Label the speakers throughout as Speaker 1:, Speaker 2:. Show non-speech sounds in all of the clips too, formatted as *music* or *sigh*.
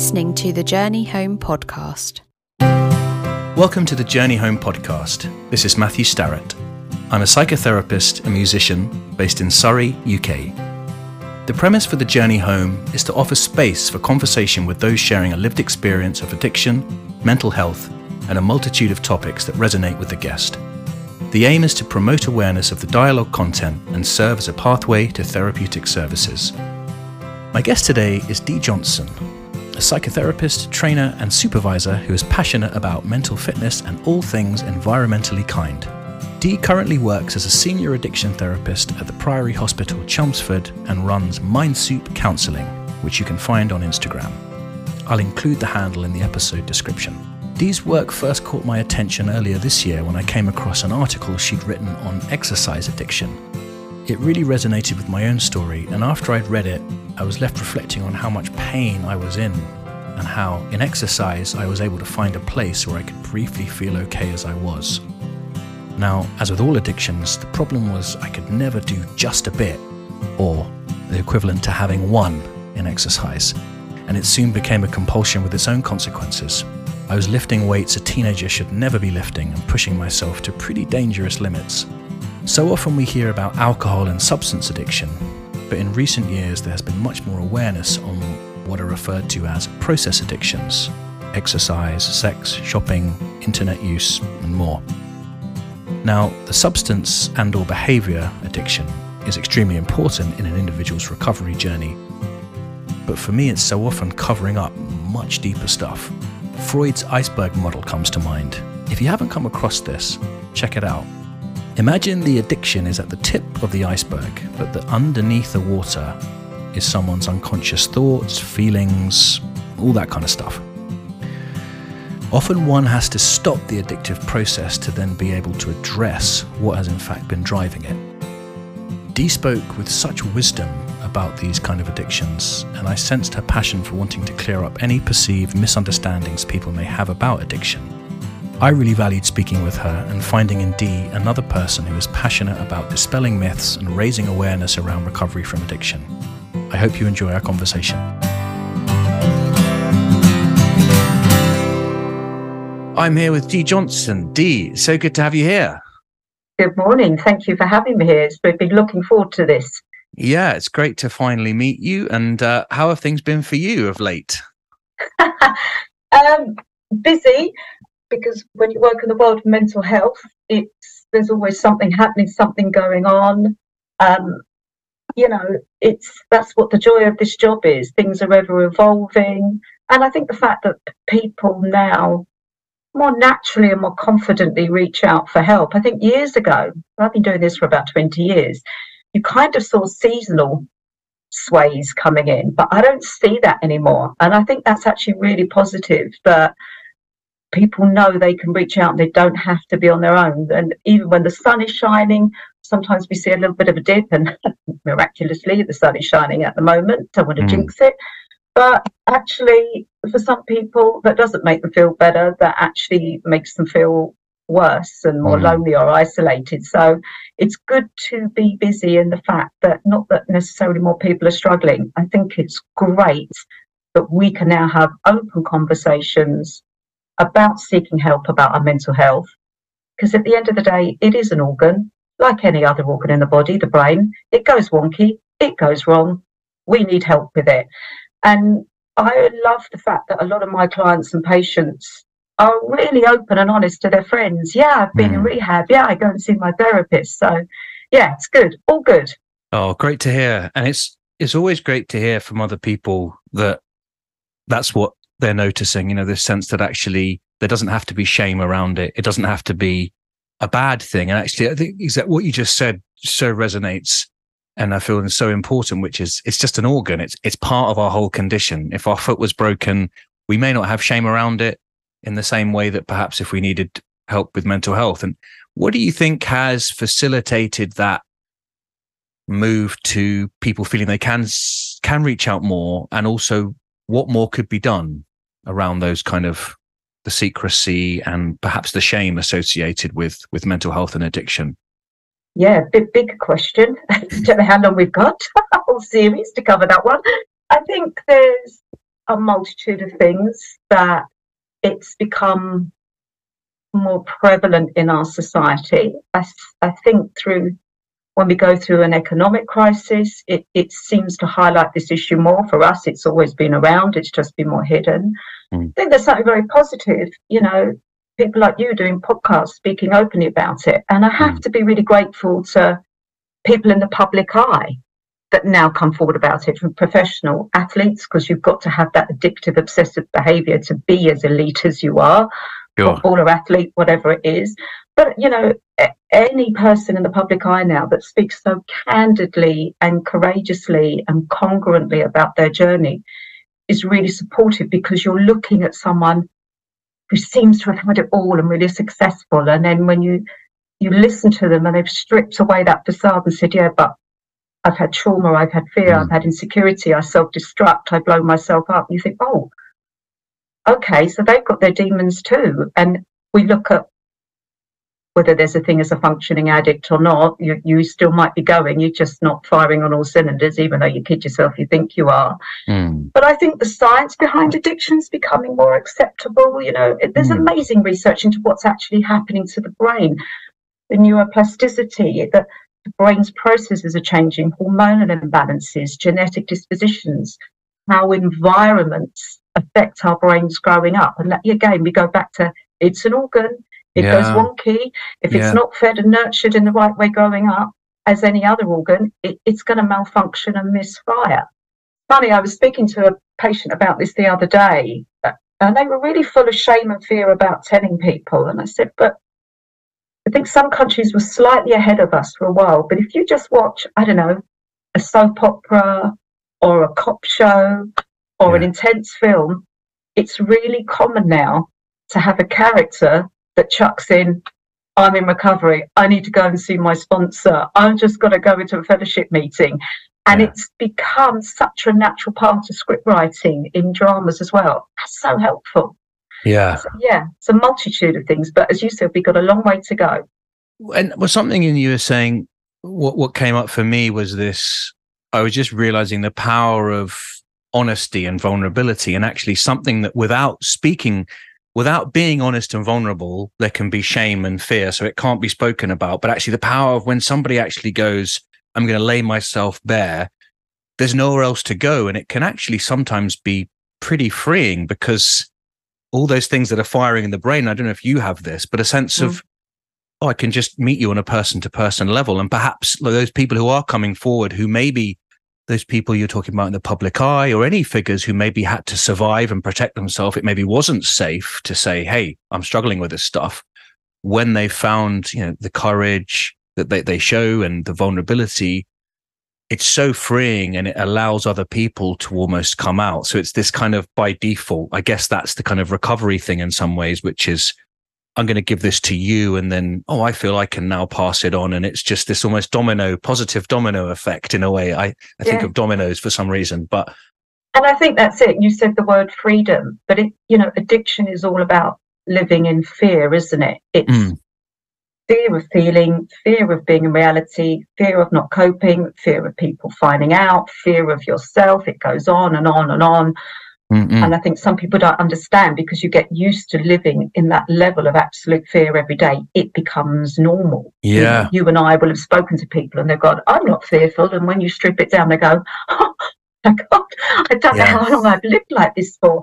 Speaker 1: listening to the Journey Home podcast.
Speaker 2: Welcome to the Journey Home podcast. This is Matthew Starrett. I'm a psychotherapist and musician based in Surrey, UK. The premise for the Journey Home is to offer space for conversation with those sharing a lived experience of addiction, mental health, and a multitude of topics that resonate with the guest. The aim is to promote awareness of the dialogue content and serve as a pathway to therapeutic services. My guest today is Dee Johnson, a psychotherapist, trainer, and supervisor who is passionate about mental fitness and all things environmentally kind. Dee currently works as a senior addiction therapist at the Priory Hospital, Chelmsford, and runs Mind Soup Counselling, which you can find on Instagram. I'll include the handle in the episode description. Dee's work first caught my attention earlier this year when I came across an article she'd written on exercise addiction it really resonated with my own story, and after I'd read it, I was left reflecting on how much pain I was in, and how, in exercise, I was able to find a place where I could briefly feel okay as I was. Now, as with all addictions, the problem was I could never do just a bit, or the equivalent to having one in exercise, and it soon became a compulsion with its own consequences. I was lifting weights a teenager should never be lifting and pushing myself to pretty dangerous limits. So often we hear about alcohol and substance addiction, but in recent years there has been much more awareness on what are referred to as process addictions exercise, sex, shopping, internet use, and more. Now, the substance and or behavior addiction is extremely important in an individual's recovery journey. But for me, it's so often covering up much deeper stuff. Freud's iceberg model comes to mind. If you haven't come across this, check it out. Imagine the addiction is at the tip of the iceberg, but that underneath the water is someone's unconscious thoughts, feelings, all that kind of stuff. Often one has to stop the addictive process to then be able to address what has in fact been driving it. Dee spoke with such wisdom about these kind of addictions, and I sensed her passion for wanting to clear up any perceived misunderstandings people may have about addiction. I really valued speaking with her and finding in Dee another person who is passionate about dispelling myths and raising awareness around recovery from addiction. I hope you enjoy our conversation. I'm here with Dee Johnson. Dee, so good to have you here.
Speaker 3: Good morning. Thank you for having me here. We've been looking forward to this.
Speaker 2: Yeah, it's great to finally meet you. And uh, how have things been for you of late? *laughs*
Speaker 3: um, busy because when you work in the world of mental health, it's there's always something happening, something going on. Um, you know, it's that's what the joy of this job is. Things are ever evolving, and I think the fact that people now more naturally and more confidently reach out for help. I think years ago, I've been doing this for about 20 years, you kind of saw seasonal sways coming in, but I don't see that anymore. And I think that's actually really positive that people know they can reach out and they don't have to be on their own. And even when the sun is shining, sometimes we see a little bit of a dip, and *laughs* miraculously, the sun is shining at the moment. Don't want to mm. jinx it. But actually, for some people, that doesn't make them feel better. That actually makes them feel worse and more mm. lonely or isolated. So it's good to be busy in the fact that not that necessarily more people are struggling. I think it's great that we can now have open conversations about seeking help about our mental health. Because at the end of the day, it is an organ, like any other organ in the body, the brain. It goes wonky, it goes wrong. We need help with it. And I love the fact that a lot of my clients and patients are really open and honest to their friends. Yeah, I've been mm. in rehab. Yeah, I go and see my therapist. So, yeah, it's good. All good.
Speaker 2: Oh, great to hear. And it's it's always great to hear from other people that that's what they're noticing, you know, this sense that actually there doesn't have to be shame around it. It doesn't have to be a bad thing. And actually, I think that what you just said so resonates and I feel is so important, which is it's just an organ. It's it's part of our whole condition. If our foot was broken, we may not have shame around it in the same way that perhaps if we needed help with mental health. And what do you think has facilitated that move to people feeling they can can reach out more and also what more could be done around those kind of the secrecy and perhaps the shame associated with with mental health and addiction?
Speaker 3: Yeah, big big question. *laughs* Don't know how long we've got. *laughs* A whole series to cover that one. I think there's a multitude of things that it's become more prevalent in our society. I, I think through when we go through an economic crisis, it, it seems to highlight this issue more. For us, it's always been around, it's just been more hidden. Mm. I think there's something very positive, you know, people like you doing podcasts, speaking openly about it. And I have mm. to be really grateful to people in the public eye that now come forward about it from professional athletes because you've got to have that addictive obsessive behavior to be as elite as you are sure. footballer athlete whatever it is but you know any person in the public eye now that speaks so candidly and courageously and congruently about their journey is really supportive because you're looking at someone who seems to have had it all and really successful and then when you you listen to them and they've stripped away that facade and said yeah but I've had trauma, I've had fear, mm. I've had insecurity, I self destruct, I blow myself up. You think, oh, okay, so they've got their demons too. And we look at whether there's a thing as a functioning addict or not, you, you still might be going. You're just not firing on all cylinders, even though you kid yourself, you think you are. Mm. But I think the science behind addiction is becoming more acceptable. You know, there's mm. amazing research into what's actually happening to the brain, the neuroplasticity, the, the brain's processes are changing, hormonal imbalances, genetic dispositions, how environments affect our brains growing up. And that, again, we go back to it's an organ, it yeah. goes wonky. If yeah. it's not fed and nurtured in the right way growing up, as any other organ, it, it's going to malfunction and misfire. Funny, I was speaking to a patient about this the other day, uh, and they were really full of shame and fear about telling people. And I said, but I think some countries were slightly ahead of us for a while. But if you just watch, I don't know, a soap opera or a cop show or yeah. an intense film, it's really common now to have a character that chucks in, I'm in recovery. I need to go and see my sponsor. I've just got to go into a fellowship meeting. And yeah. it's become such a natural part of script writing in dramas as well. That's so helpful.
Speaker 2: Yeah.
Speaker 3: So, yeah. It's a multitude of things. But as you said, we've got a long way to go.
Speaker 2: And was something in you were saying, what, what came up for me was this I was just realizing the power of honesty and vulnerability, and actually something that without speaking, without being honest and vulnerable, there can be shame and fear. So it can't be spoken about. But actually, the power of when somebody actually goes, I'm going to lay myself bare, there's nowhere else to go. And it can actually sometimes be pretty freeing because all those things that are firing in the brain. I don't know if you have this, but a sense mm. of, oh, I can just meet you on a person to person level. And perhaps those people who are coming forward who maybe those people you're talking about in the public eye or any figures who maybe had to survive and protect themselves, it maybe wasn't safe to say, Hey, I'm struggling with this stuff. When they found, you know, the courage that they, they show and the vulnerability, it's so freeing and it allows other people to almost come out. So it's this kind of by default, I guess that's the kind of recovery thing in some ways, which is I'm going to give this to you. And then, oh, I feel I can now pass it on. And it's just this almost domino, positive domino effect in a way. I, I yeah. think of dominoes for some reason, but.
Speaker 3: And I think that's it. You said the word freedom, but it, you know, addiction is all about living in fear, isn't it? It's mm fear of feeling, fear of being in reality, fear of not coping, fear of people finding out, fear of yourself. It goes on and on and on. Mm-mm. And I think some people don't understand because you get used to living in that level of absolute fear every day. It becomes normal.
Speaker 2: Yeah.
Speaker 3: You, you and I will have spoken to people and they've gone, I'm not fearful. And when you strip it down, they go, oh my God, I don't yes. know how long I've lived like this for.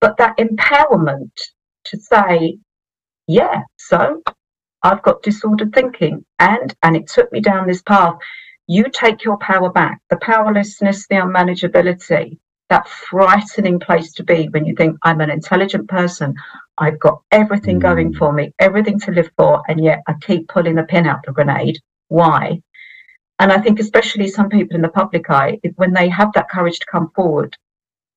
Speaker 3: But that empowerment to say, yeah, so I've got disordered thinking and and it took me down this path. You take your power back, the powerlessness, the unmanageability, that frightening place to be when you think I'm an intelligent person, I've got everything going mm. for me, everything to live for, and yet I keep pulling the pin out the grenade. Why? And I think especially some people in the public eye, when they have that courage to come forward,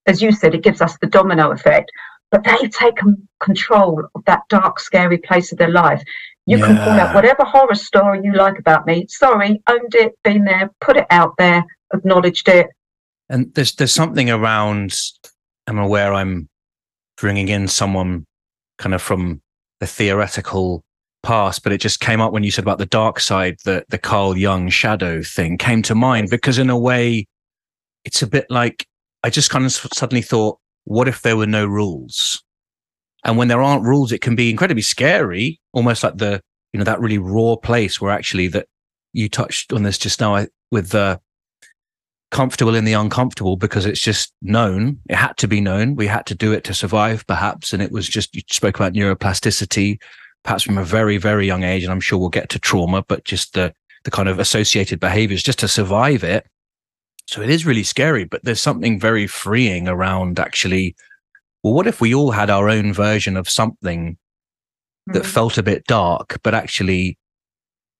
Speaker 3: as you said, it gives us the domino effect. But they've taken control of that dark, scary place of their life. You yeah. can pull out whatever horror story you like about me. Sorry, owned it, been there, put it out there, acknowledged it.
Speaker 2: And there's there's something around. I'm aware I'm bringing in someone kind of from the theoretical past, but it just came up when you said about the dark side, that the Carl Jung shadow thing came to mind because in a way, it's a bit like I just kind of suddenly thought what if there were no rules? And when there aren't rules, it can be incredibly scary, almost like the, you know, that really raw place where actually that you touched on this just now with the comfortable in the uncomfortable because it's just known. It had to be known. We had to do it to survive, perhaps. And it was just, you spoke about neuroplasticity, perhaps from a very, very young age. And I'm sure we'll get to trauma, but just the, the kind of associated behaviors just to survive it. So it is really scary, but there's something very freeing around actually. Well, what if we all had our own version of something that mm-hmm. felt a bit dark, but actually,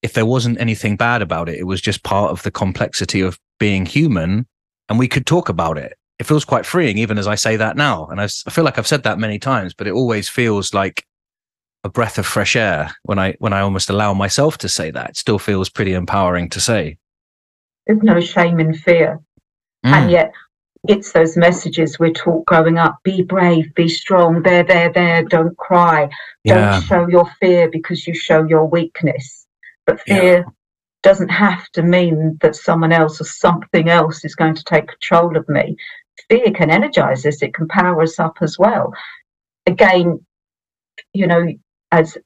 Speaker 2: if there wasn't anything bad about it, it was just part of the complexity of being human and we could talk about it. It feels quite freeing, even as I say that now. And I, I feel like I've said that many times, but it always feels like a breath of fresh air when I when I almost allow myself to say that. It still feels pretty empowering to say.
Speaker 3: There's no shame in fear. Mm. And yet it's those messages we're taught growing up be brave, be strong, there, there, there, don't cry. Yeah. Don't show your fear because you show your weakness. But fear yeah. Doesn't have to mean that someone else or something else is going to take control of me. Fear can energize us, it can power us up as well. Again, you know, as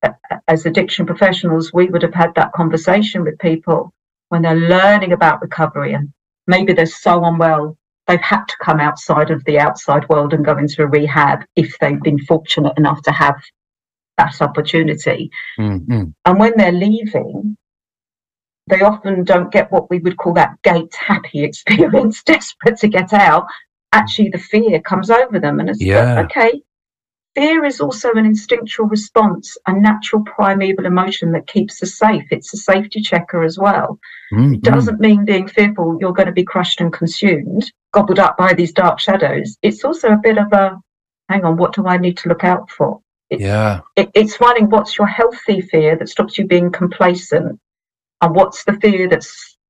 Speaker 3: as addiction professionals, we would have had that conversation with people when they're learning about recovery and maybe they're so unwell they've had to come outside of the outside world and go into a rehab if they've been fortunate enough to have that opportunity. Mm-hmm. And when they're leaving, they often don't get what we would call that gate happy experience, *laughs* desperate to get out. Actually, the fear comes over them, and it's yeah. okay. Fear is also an instinctual response, a natural primeval emotion that keeps us safe. It's a safety checker as well. Mm-hmm. It doesn't mean being fearful you're going to be crushed and consumed, gobbled up by these dark shadows. It's also a bit of a hang on, what do I need to look out for?
Speaker 2: It, yeah.
Speaker 3: It, it's finding what's your healthy fear that stops you being complacent, and what's the fear that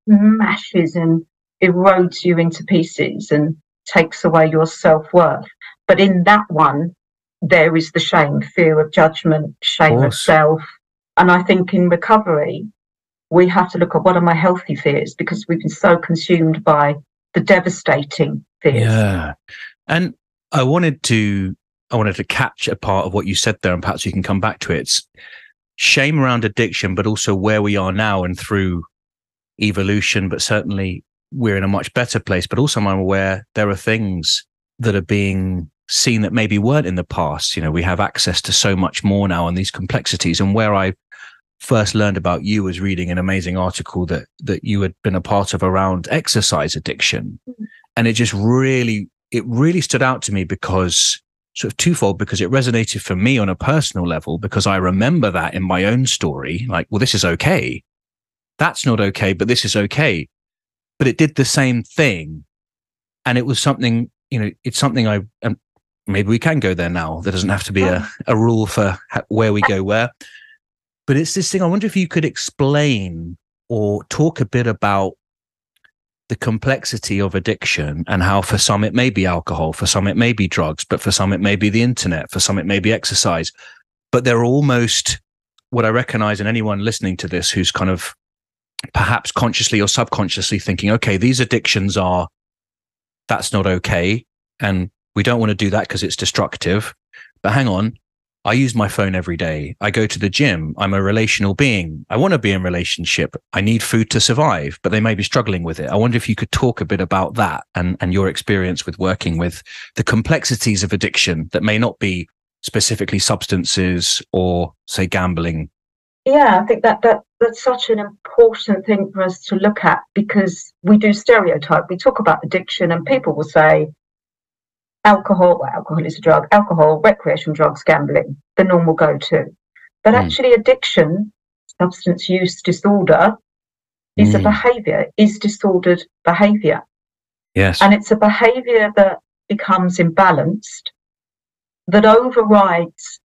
Speaker 3: smashes and erodes you into pieces and takes away your self worth. But in that one, there is the shame, fear of judgment, shame of, of self. And I think in recovery, we have to look at what are my healthy fears because we've been so consumed by the devastating fears.
Speaker 2: Yeah. And I wanted to I wanted to catch a part of what you said there, and perhaps you can come back to it. It's shame around addiction, but also where we are now and through evolution, but certainly we're in a much better place. But also I'm aware there are things that are being seen that maybe weren't in the past. You know, we have access to so much more now and these complexities. And where I first learned about you was reading an amazing article that that you had been a part of around exercise addiction. Mm-hmm. And it just really, it really stood out to me because sort of twofold, because it resonated for me on a personal level, because I remember that in my own story, like, well, this is okay. That's not okay, but this is okay. But it did the same thing. And it was something, you know, it's something I, and maybe we can go there now. There doesn't have to be a, um, a rule for where we go where. But it's this thing. I wonder if you could explain or talk a bit about the complexity of addiction and how for some it may be alcohol, for some it may be drugs, but for some it may be the internet, for some it may be exercise. But they're almost what I recognize in anyone listening to this who's kind of perhaps consciously or subconsciously thinking, okay, these addictions are, that's not okay. And we don't want to do that because it's destructive. But hang on, I use my phone every day. I go to the gym. I'm a relational being. I want to be in relationship. I need food to survive, but they may be struggling with it. I wonder if you could talk a bit about that and, and your experience with working with the complexities of addiction that may not be specifically substances or say gambling.
Speaker 3: Yeah, I think that, that that's such an important thing for us to look at because we do stereotype. We talk about addiction and people will say, alcohol, well, alcohol is a drug, alcohol, recreational drugs, gambling, the normal go to. But mm. actually, addiction, substance use disorder, is mm. a hmm. behavior, is disordered behavior.
Speaker 2: Yes.
Speaker 3: And it's a behavior that becomes imbalanced, that overrides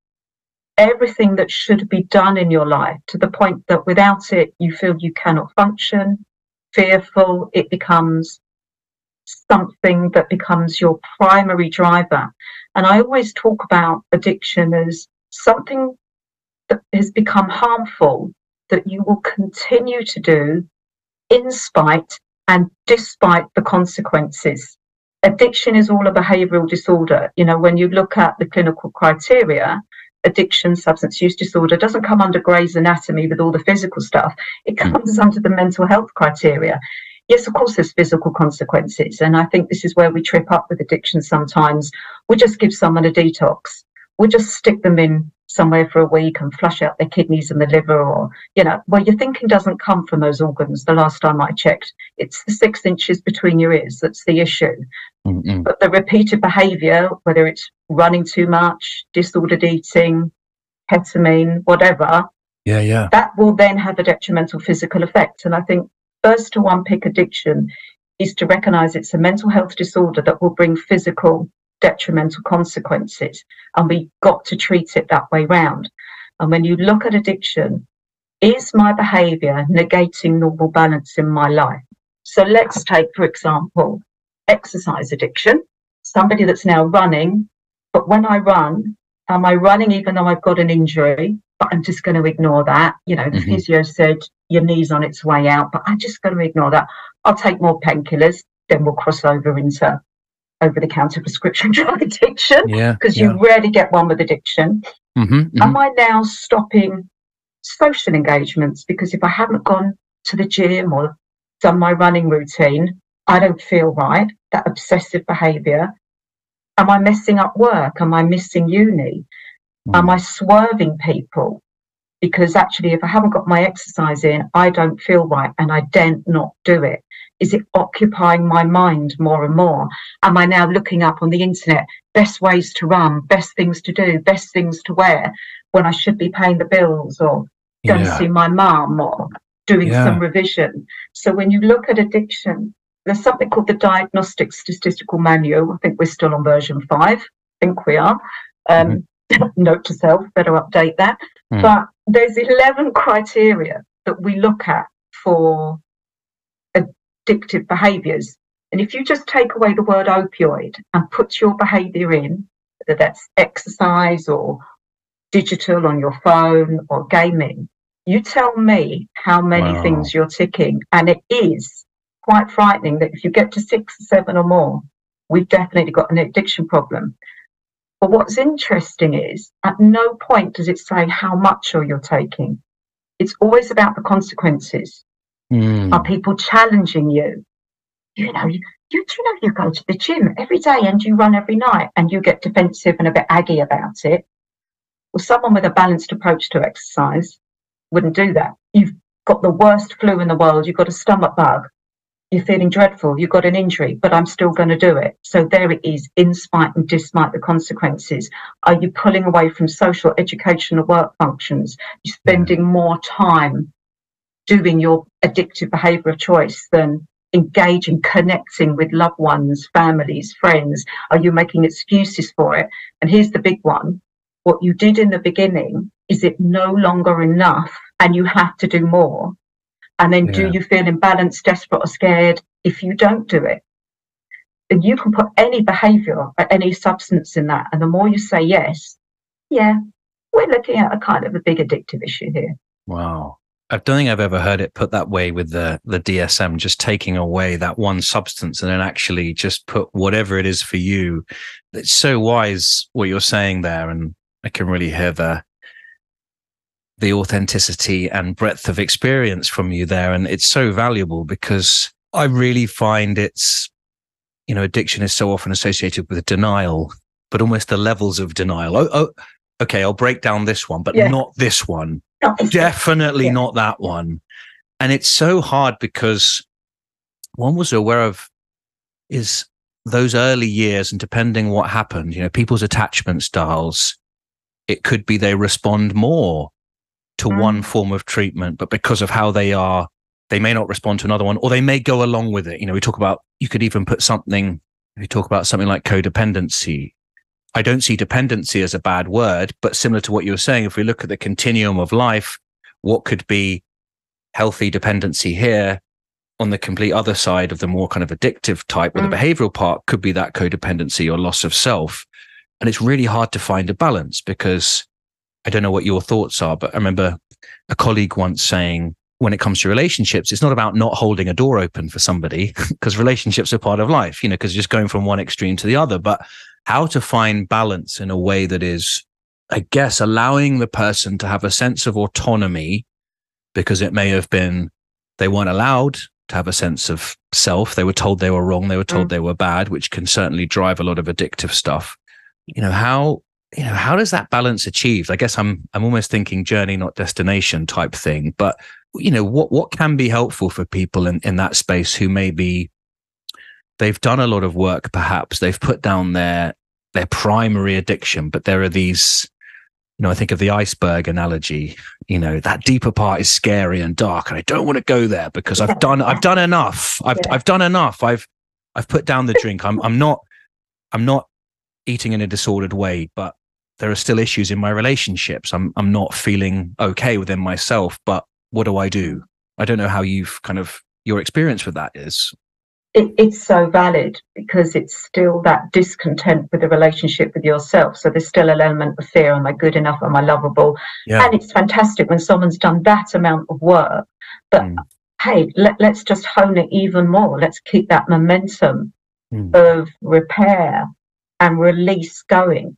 Speaker 3: everything that should be done in your life to the point that without it, you feel you cannot function, fearful, it becomes something that becomes your primary driver. And I always talk about addiction as something that has become harmful that you will continue to do in spite and despite the consequences. addiction is all a behavioral disorder. You know, when you look at the clinical criteria, addiction, substance use disorder doesn't come under Gray's Anatomy with all the physical stuff. It
Speaker 2: Hmm.
Speaker 3: comes under the mental health criteria. Yes, of course, there's physical consequences. And I think this is where we trip up with addiction sometimes. We just give someone a detox. We just stick them in somewhere for a week and flush out their kidneys and the liver or, you know, well, your thinking doesn't come from those organs. The last time I checked, it's the six inches between your ears that's the issue.
Speaker 2: Mm-mm.
Speaker 3: But the repeated behavior, whether it's running too much, disordered eating, ketamine, whatever,
Speaker 2: Yeah, yeah.
Speaker 3: that will then have a detrimental physical effect. And I think first to unpick addiction is to recognize it's a mental health disorder that will bring physical detrimental consequences. And we got to treat it that way round. And when you look at addiction, is my behavior negating normal balance in my life? So let's take, for example, exercise addiction. Somebody that's now running, but when I run, am I running even though I've got an injury? But I'm just going to ignore that. You know, the
Speaker 2: Mhm.
Speaker 3: physio said your knee's on its way out, but I'm just going to ignore that. I'll take more painkillers, then we'll cross over into over the counter prescription *laughs* drug addiction because
Speaker 2: yeah.
Speaker 3: you rarely get one with addiction.
Speaker 2: Mhm, mhm.
Speaker 3: Am I now stopping social engagements because if I haven't gone to the gym or done my running routine, I don't feel right? That obsessive behavior. Am I messing up work? Am I missing uni? Am I swerving people? Because actually, if I haven't got my exercise in, I don't feel right and I dare not do it. Is it occupying my mind more and more? Am I now looking up on the internet best ways to run, best things to do, best things to wear when I should be paying the bills or going to see my mum or doing
Speaker 2: Yeah.
Speaker 3: some revision? So when you look at addiction, there's something called the Diagnostic Statistical Manual. I think we're still on version five. I think we are. Um, *laughs* note to self, better update that.
Speaker 2: Mm.
Speaker 3: But there's 11 criteria that we look at for addictive behaviors. And if you just take away the word opioid and put your behavior in, whether that's exercise or digital on your phone or gaming, you tell me how many
Speaker 2: Wow.
Speaker 3: things you're ticking. And it is quite frightening that if you get to six or seven or more, we've definitely got an addiction problem. But what's interesting is at no point does it say how much are you taking. It's always about the consequences.
Speaker 2: Mm.
Speaker 3: Are people challenging you? You know, you, you, do you know you go to the gym every day and you run every night and you get defensive and a bit aggy about it. Well, someone with a balanced approach to exercise wouldn't do that. You've got the worst flu in the world. You've got a stomach bug. You're feeling dreadful. You've got an injury, but I'm still going to do it. So there it is, in spite and despite the consequences. Are you pulling away from social, educational work functions? You're spending more time doing your addictive behavior of choice than engaging, connecting with loved ones, families, friends? Are you making excuses for it? And here's the big one. What you did in the beginning, is it no longer enough and you have to do more? And then do you feel imbalanced, desperate, or scared if you don't do it? And you can put any behavior or any substance in that. And the more you say yes, yeah, we're looking at a kind of a big addictive issue here.
Speaker 2: Wow. I don't think I've ever heard it put that way with the the DSM, just taking away that one substance and then actually just put whatever it is for you. It's so wise what you're saying there, and I can really hear the the authenticity and breadth of experience from you there, and it's so valuable because I really find it's you know addiction is so often associated with denial, but almost the levels of denial. Oh, oh okay, I'll break down this one, but
Speaker 3: Yeah.
Speaker 2: not this one definitely
Speaker 3: Yeah.
Speaker 2: not that one and it's so hard because one was aware of is those early years and depending what happened you know people's attachment styles it could be they respond more to
Speaker 3: Mm.
Speaker 2: one form of treatment but because of how they are they may not respond to another one or they may go along with it you know we talk about you could even put something we talk about something like codependency I don't see dependency as a bad word, but similar to what you were saying, if we look at the continuum of life, what could be healthy dependency here on the complete other side of the more kind of addictive type the
Speaker 3: Mm.
Speaker 2: behavioral part could be that codependency or loss of self. And it's really hard to find a balance because I don't know what your thoughts are, but I remember a colleague once saying, when it comes to relationships, it's not about not holding a door open for somebody *laughs* because relationships are part of life, you know, because just going from one extreme to the other, but how to find balance in a way that is, I guess, allowing the person to have a sense of autonomy because it may have been they weren't allowed to have a sense of self. They were told they were wrong. They were told mm. they were bad, which can certainly drive a lot of addictive stuff. You know, how you know how does that balance achieved? I guess i'm i'm almost thinking journey not destination type thing but you know what what can be helpful for people in in that space who maybe they've done a lot of work perhaps they've put down their their primary addiction but there are these you know i think of the iceberg analogy you know that deeper part is scary and dark and i don't want to go there because i've done i've done enough. I've yeah. i've done enough. I've i've put down the drink. I'm i'm not i'm not eating in a disordered way but there are still issues in my relationships. I'm I'm not feeling okay within myself, but what do I do? I don't know how you've kind of your experience with that is.
Speaker 3: It, it's so valid because it's still that discontent with the relationship with yourself. So there's still an element of fear: Am I good enough? Am I lovable? Yeah. And it's fantastic when someone's done that amount of work. But mm. hey, let, let's just hone it even more. Let's keep that momentum mm. of repair and release going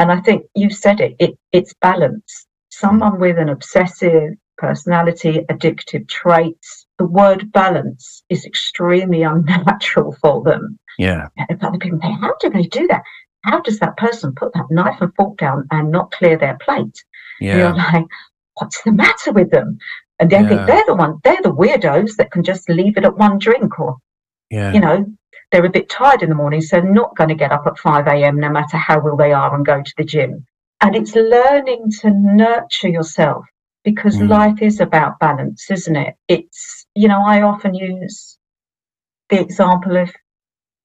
Speaker 3: and I think you said it, it it's balance. Someone with an obsessive personality, addictive traits, the word balance is extremely *laughs* unnatural for them.
Speaker 2: Yeah.
Speaker 3: Other people say, how do they do that? How does that person put that knife and fork down and not clear their plate? Yeah. You're like, what's the matter with them? And they yeah. think they're the one, they're the weirdos that can just leave it at one drink or, yeah. you know, they're a bit tired in the morning, so they're not going to get up at 5 a.m. no matter how well they are and go to the gym. And it's learning to nurture yourself because mm. life is about balance, isn't it? It's, you know, I often use the example of,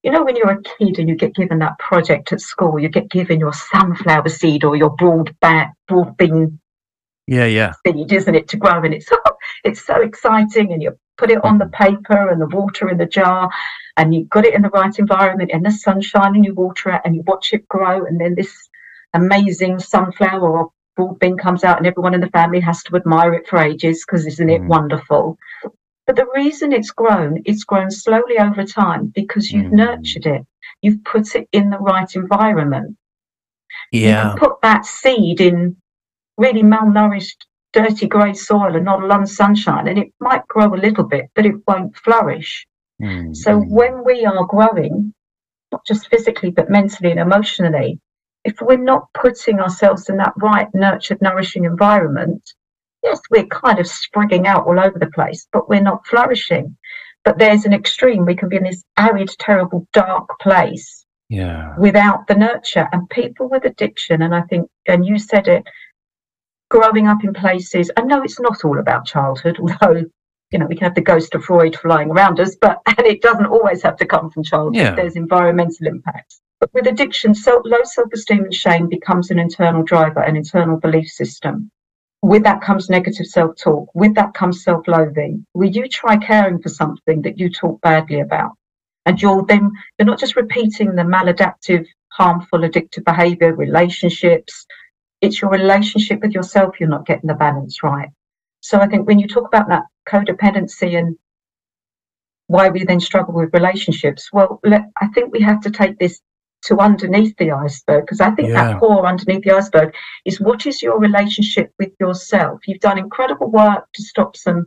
Speaker 3: you know, when you're a kid and you get given that project at school, you get given your sunflower seed or your broad back, broad bean
Speaker 2: yeah, yeah.
Speaker 3: seed, isn't it, to grow? And it's it's so exciting, and you put it on the paper and the water in the jar, and you've got it in the right environment and the sunshine and you water it and you watch it grow and then this amazing sunflower or broad bean comes out and everyone in the family has to admire it for ages because isn't it mm. wonderful but the reason it's grown it's grown slowly over time because you've mm. nurtured it you've put it in the right environment
Speaker 2: yeah
Speaker 3: you put that seed in really malnourished dirty grey soil and not a lot of sunshine and it might grow a little bit but it won't flourish Mm. So when we are growing, not just physically, but mentally and emotionally, if we're not putting ourselves in that right, nurtured, nourishing environment, yes, we're kind of sprigging out all over the place, but we're not flourishing. But there's an extreme. We can be in this arid, terrible, dark place
Speaker 2: yeah.
Speaker 3: without the nurture. And people with addiction, and I think, and you said it, growing up in places, I know it's not all about childhood, *laughs* although you know, we can have the ghost of Freud flying around us, but *laughs* and it doesn't always have to come from childhood. Yeah. There's environmental impacts. But with addiction, so low self-esteem and shame becomes an internal driver, an internal belief system. With that comes negative self-talk. With that comes self-loathing. Will you try caring for something that you talk badly about? And you're then you're not just repeating the maladaptive, harmful, addictive behavior, relationships. It's your relationship with yourself you're not getting the balance right. So I think when you talk about that codependency and why we then struggle with relationships, well, let, I think we have to take this to underneath the iceberg because I think yeah. that core underneath the iceberg is what is your relationship with yourself? You've done incredible work to stop some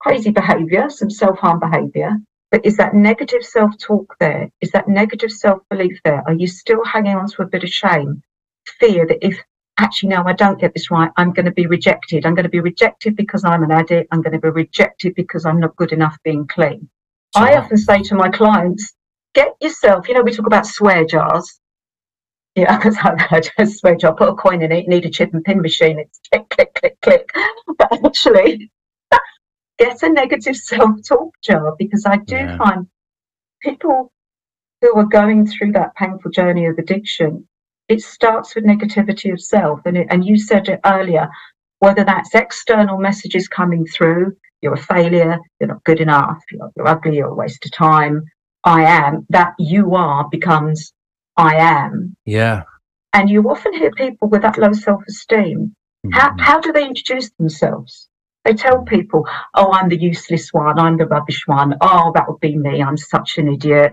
Speaker 3: crazy behavior, some self harm behavior. But is that negative self talk there? Is that negative self belief there? Are you still hanging on to a bit of shame, fear that if actually, no, I don't get this right. I'm going to be rejected. I'm going to be rejected because I'm an addict. I'm going to be rejected because I'm not good enough being clean. Sure. I often say to my clients, get yourself, you know, we talk about swear jars. Yeah, *laughs* because I just swear jar, put a coin in it, need a chip and pin machine. It's click, click, click, click. *laughs* But actually, *laughs* get a negative self talk jar because I do yeah. find people who are going through that painful journey of addiction it starts with negativity of self. And, it, and you said it earlier, whether that's external messages coming through, you're a failure, you're not good enough, you're, you're ugly, you're a waste of time, I am, that you are becomes I am.
Speaker 2: Yeah.
Speaker 3: And you often hear people with that low self esteem. Mm-hmm. How, how do they introduce themselves? They tell people, oh, I'm the useless one, I'm the rubbish one, oh, that would be me, I'm such an idiot.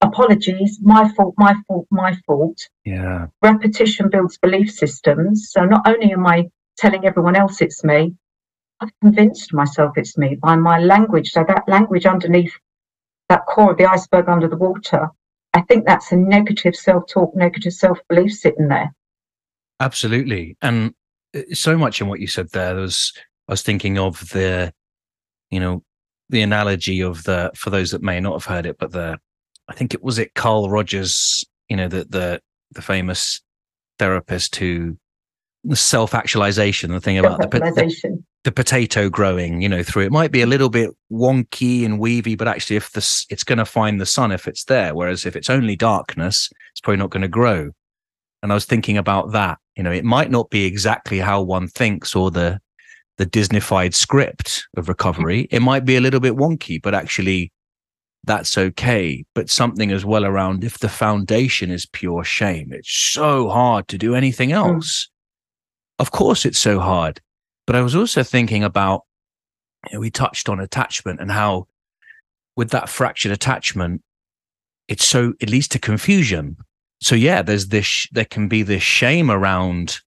Speaker 3: Apologies, my fault, my fault, my fault.
Speaker 2: Yeah.
Speaker 3: Repetition builds belief systems. So not only am I telling everyone else it's me, I've convinced myself it's me by my language. So that language underneath that core of the iceberg under the water, I think that's a negative self talk, negative self belief sitting there.
Speaker 2: Absolutely. And uh, so much in what you said there, there was, I was thinking of the, you know, the analogy of the, for those that may not have heard it, but the, I think it was it Carl Rogers, you know, the, the, the famous therapist who the self actualization, the thing about the, the, the, potato growing, you know, through it might be a little bit wonky and weavy, but actually, if this, it's going to find the sun if it's there. Whereas if it's only darkness, it's probably not going to grow. And I was thinking about that. You know, it might not be exactly how one thinks or the the Disneyfied script of recovery. It might be a little bit wonky, but actually, that's okay. But something as well around if the foundation is pure shame, it's so hard to do anything hmm. else. Mm of course, it's so hard. But I was also thinking about, you know, we touched on attachment and how with that fractured attachment, it's so, it leads to confusion. So yeah, there's this, there can be this shame around,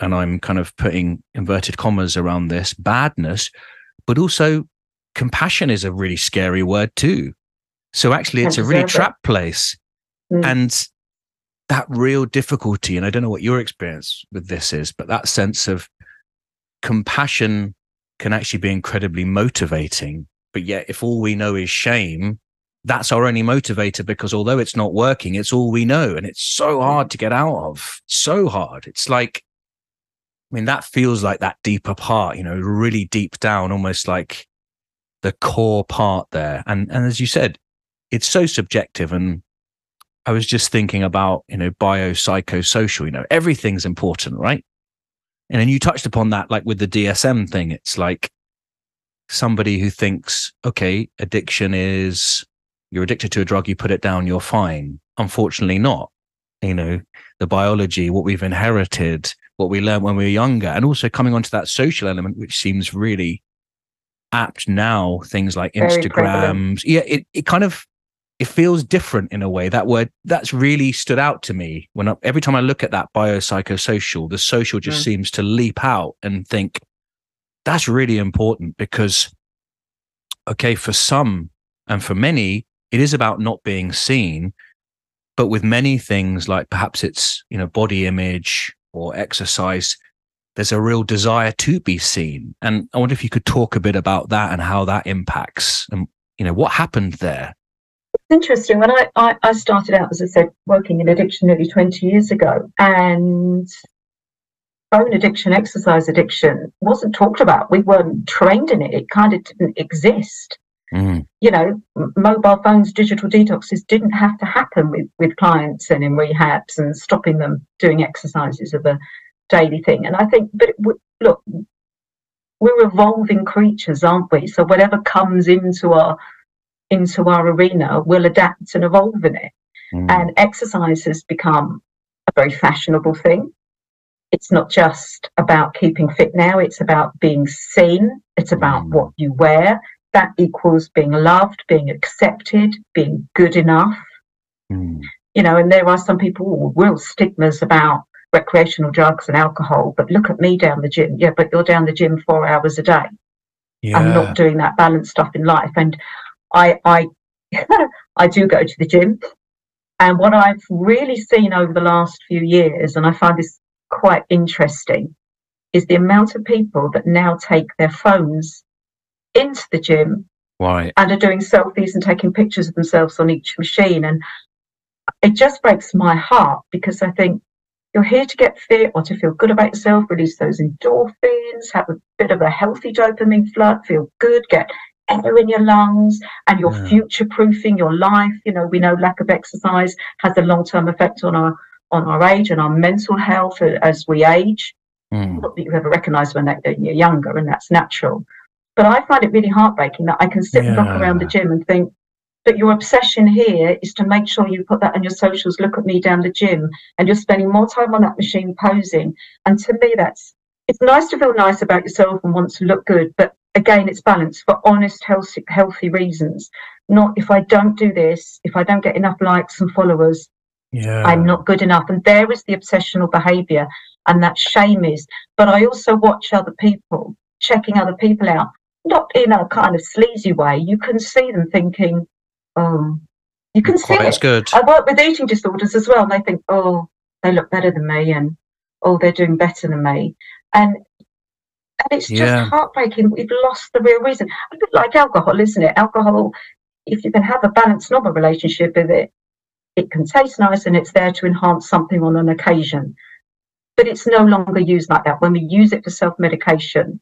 Speaker 2: and I'm kind of putting inverted commas around this badness, but also compassion is a really scary word too. So actually, it's a really trap place. Mm. And that real difficulty, and I don't know what your experience with this is, but that sense of compassion can actually be incredibly motivating. But yet, if all we know is shame, that's our only motivator because although it's not working, it's all we know. And it's so hard to get out of. So hard. It's like, I mean, that feels like that deeper part, you know, really deep down, almost like the core part there. And and as you said, it's so subjective and I was just thinking about, you know, biopsychosocial, you know, everything's important, right? And then you touched upon that, like with the DSM thing. It's like somebody who thinks, okay, addiction is you're addicted to a drug, you put it down, you're fine. Unfortunately, not. You know, the biology, what we've inherited, what we learned when we were younger, and also coming onto that social element, which seems really apt now. Things like Very Instagrams. Prevalent. Yeah, it, it kind of it feels different in a way. That word that's really stood out to me when I, every time I look at that biopsychosocial, the social just mm. seems to leap out and think that's really important because, okay, for some and for many, it is about not being seen. But with many things, like perhaps it's, you know, body image or exercise, there's a real desire to be seen. And I wonder if you could talk a bit about that and how that impacts and, you know, what happened there
Speaker 3: interesting. When I, I, I, started out, as I said, working in addiction nearly 20 years ago, and phone addiction, exercise addiction wasn't talked about. We weren't trained in it. It kind of didn't exist. Mm. You know, mobile phones, digital detoxes didn't have to happen with, with clients and in rehabs and stopping them doing exercises of a daily thing. And I think, but it, look, we're evolving creatures, aren't we? So whatever comes into our into our arena will adapt and evolve in it. Mm. And exercise has become a very fashionable thing. It's not just about keeping fit now, it's about being seen, it's about mm. what you wear. That equals being loved, being accepted, being good enough. Mm. You know, and there are some people who will stigmas about recreational drugs and alcohol, but look at me down the gym. Yeah, but you're down the gym four hours a day. Yeah. I'm not doing that balanced stuff in life. And I I *laughs* I do go to the gym, and what I've really seen over the last few years, and I find this quite interesting, is the amount of people that now take their phones into the gym
Speaker 2: right.
Speaker 3: and are doing selfies and taking pictures of themselves on each machine, and it just breaks my heart because I think you're here to get fit or to feel good about yourself, release those endorphins, have a bit of a healthy dopamine flood, feel good, get air in your lungs and you're yeah. future proofing your life. You know, we know lack of exercise has a long term effect on our on our age and our mental health as we age. Mm. Not that you ever recognize when you're younger, and that's natural. But I find it really heartbreaking that I can sit yeah. and look around the gym and think, but your obsession here is to make sure you put that on your socials. Look at me down the gym, and you're spending more time on that machine posing. And to me, that's it's nice to feel nice about yourself and want to look good, but again, it's balanced for honest, healthy, healthy reasons. Not if I don't do this, if I don't get enough likes and followers,
Speaker 2: yeah.
Speaker 3: I'm not good enough. And there is the obsessional behavior, and that shame is. But I also watch other people, checking other people out, not in a kind of sleazy way. You can see them thinking, oh, you can see
Speaker 2: Quite
Speaker 3: it.
Speaker 2: good.
Speaker 3: I work with eating disorders as well, and they think, oh, they look better than me, and oh, they're doing better than me, and and it's just
Speaker 2: Yeah.
Speaker 3: heartbreaking. We've lost the real reason. A bit like alcohol, isn't it? Alcohol, if you can have a balanced, normal relationship with it, it can taste nice and it's there to enhance something on an occasion. But it's no longer used like that. When we use it for self medication,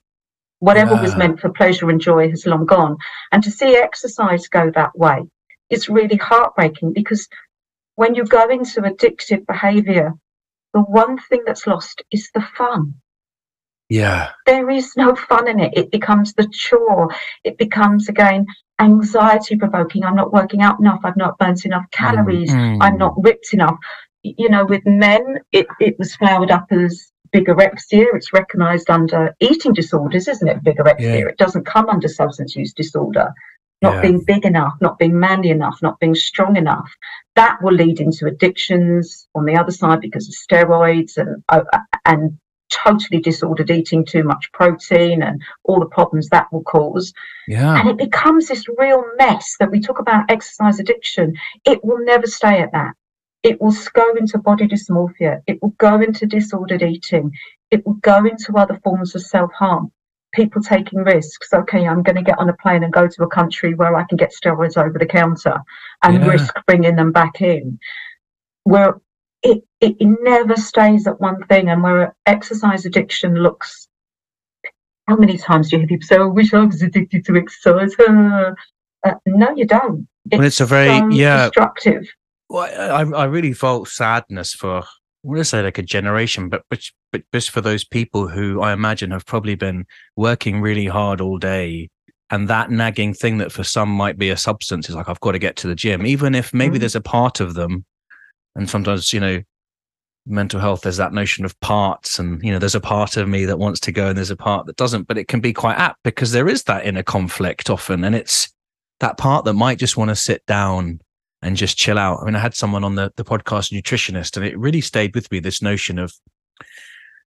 Speaker 3: whatever was meant for pleasure and joy has long gone. And to see exercise go that way, it's really heartbreaking because when you go into addictive behavior, the one thing that's lost is the fun
Speaker 2: Yeah.
Speaker 3: there is no fun in it. It becomes the chore. It becomes again anxiety provoking. I'm not working out enough. I've not burnt enough calories.
Speaker 2: Mm.
Speaker 3: I'm not ripped enough. You know, with men, it, it was flowered up as bigorexia. It's recognized under eating disorders, isn't it? Bigorexia.
Speaker 2: Yeah.
Speaker 3: It doesn't come under substance use disorder. Not
Speaker 2: Yeah.
Speaker 3: being big enough, not being manly enough, not being strong enough. That will lead into addictions on the other side because of steroids and uh, and totally disordered eating, too much protein, and all the problems that will cause.
Speaker 2: Yeah.
Speaker 3: And it becomes this real mess that we talk about exercise addiction. It will never stay at that. It will go into body dysmorphia. It will go into disordered eating. It will go into other forms of self harm. People taking risks. Okay, I'm going to get on a plane and go to a country where I can get steroids over the counter and
Speaker 2: Yeah.
Speaker 3: risk bringing them back in. Where it, it never stays at one thing, and where exercise addiction looks. How many times do you hear people say, "I wish I was addicted to exercise"? *laughs* Uh, no, you don't.
Speaker 2: Well, it's a very-
Speaker 3: so
Speaker 2: yeah.
Speaker 3: destructive.
Speaker 2: Well, I, I really felt sadness for, I want to say like a generation, but, but, but just for those people who I imagine have probably been working really hard all day. And that nagging thing that for some might be a substance is like, I've got to get to the gym, even if maybe
Speaker 3: Mm.
Speaker 2: there's a part of them. And sometimes, you know, mental health, there's that notion of parts. And, you know, there's a part of me that wants to go and there's a part that doesn't, but it can be quite apt because there is that inner conflict often. And it's that part that might just want to sit down and just chill out. I mean, I had someone on the, the podcast, nutritionist, and it really stayed with me this notion of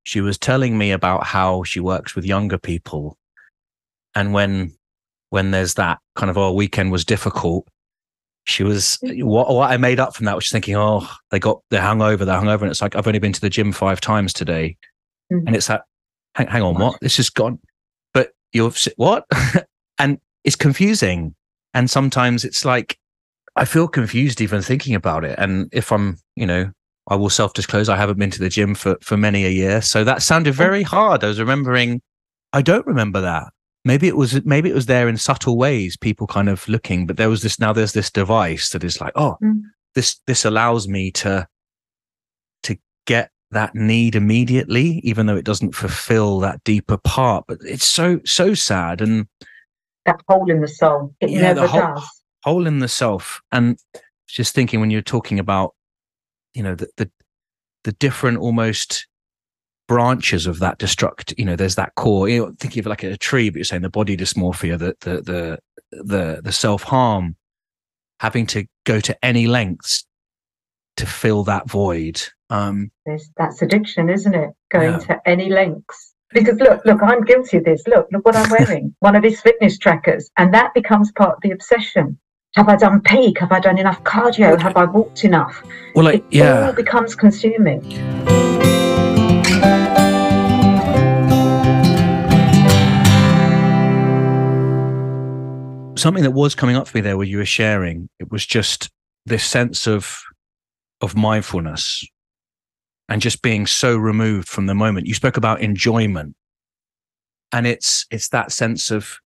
Speaker 2: she was telling me about how she works with younger people. And when when there's that kind of oh weekend was difficult, she was what what I made up from that was thinking, oh, they got they're hungover, they're hungover. And it's like I've only been to the gym five times today.
Speaker 3: Mhm.
Speaker 2: And it's that hang, hang on, what? This is gone. But you're what? *laughs* and it's confusing. And sometimes it's like I feel confused even thinking about it. And if I'm, you know, I will self disclose I haven't been to the gym for for many a year. So that sounded very hard. I was remembering I don't remember that. Maybe it was maybe it was there in subtle ways, people kind of looking, but there was this now there's this device that is like, oh,
Speaker 3: Mm.
Speaker 2: this this allows me to to get that need immediately, even though it doesn't fulfill that deeper part. But it's so so sad and
Speaker 3: That hole in the soul. It
Speaker 2: Yeah, the
Speaker 3: never
Speaker 2: hole-
Speaker 3: does.
Speaker 2: hole in the self. And just thinking when you're talking about, you know, the the, the different almost branches of that destruct, you know, there's that core, you know, thinking of like a tree, but you're saying the body dysmorphia, the the the the the self-harm, having to go to any lengths to fill that void. Um
Speaker 3: There's, that's addiction, isn't it? Going
Speaker 2: Yeah.
Speaker 3: to any lengths. Because look, look, I'm guilty of this. Look, look what I'm wearing. *laughs* One of these fitness trackers. And that becomes part of the obsession. Have I done peak? Have I done enough cardio? Have I walked enough?
Speaker 2: well like
Speaker 3: it
Speaker 2: yeah.
Speaker 3: all becomes consuming.
Speaker 2: Something that was coming up for me there where you were sharing it was just this sense of of mindfulness and just being so removed from the moment. You spoke about enjoyment and it's it's that sense of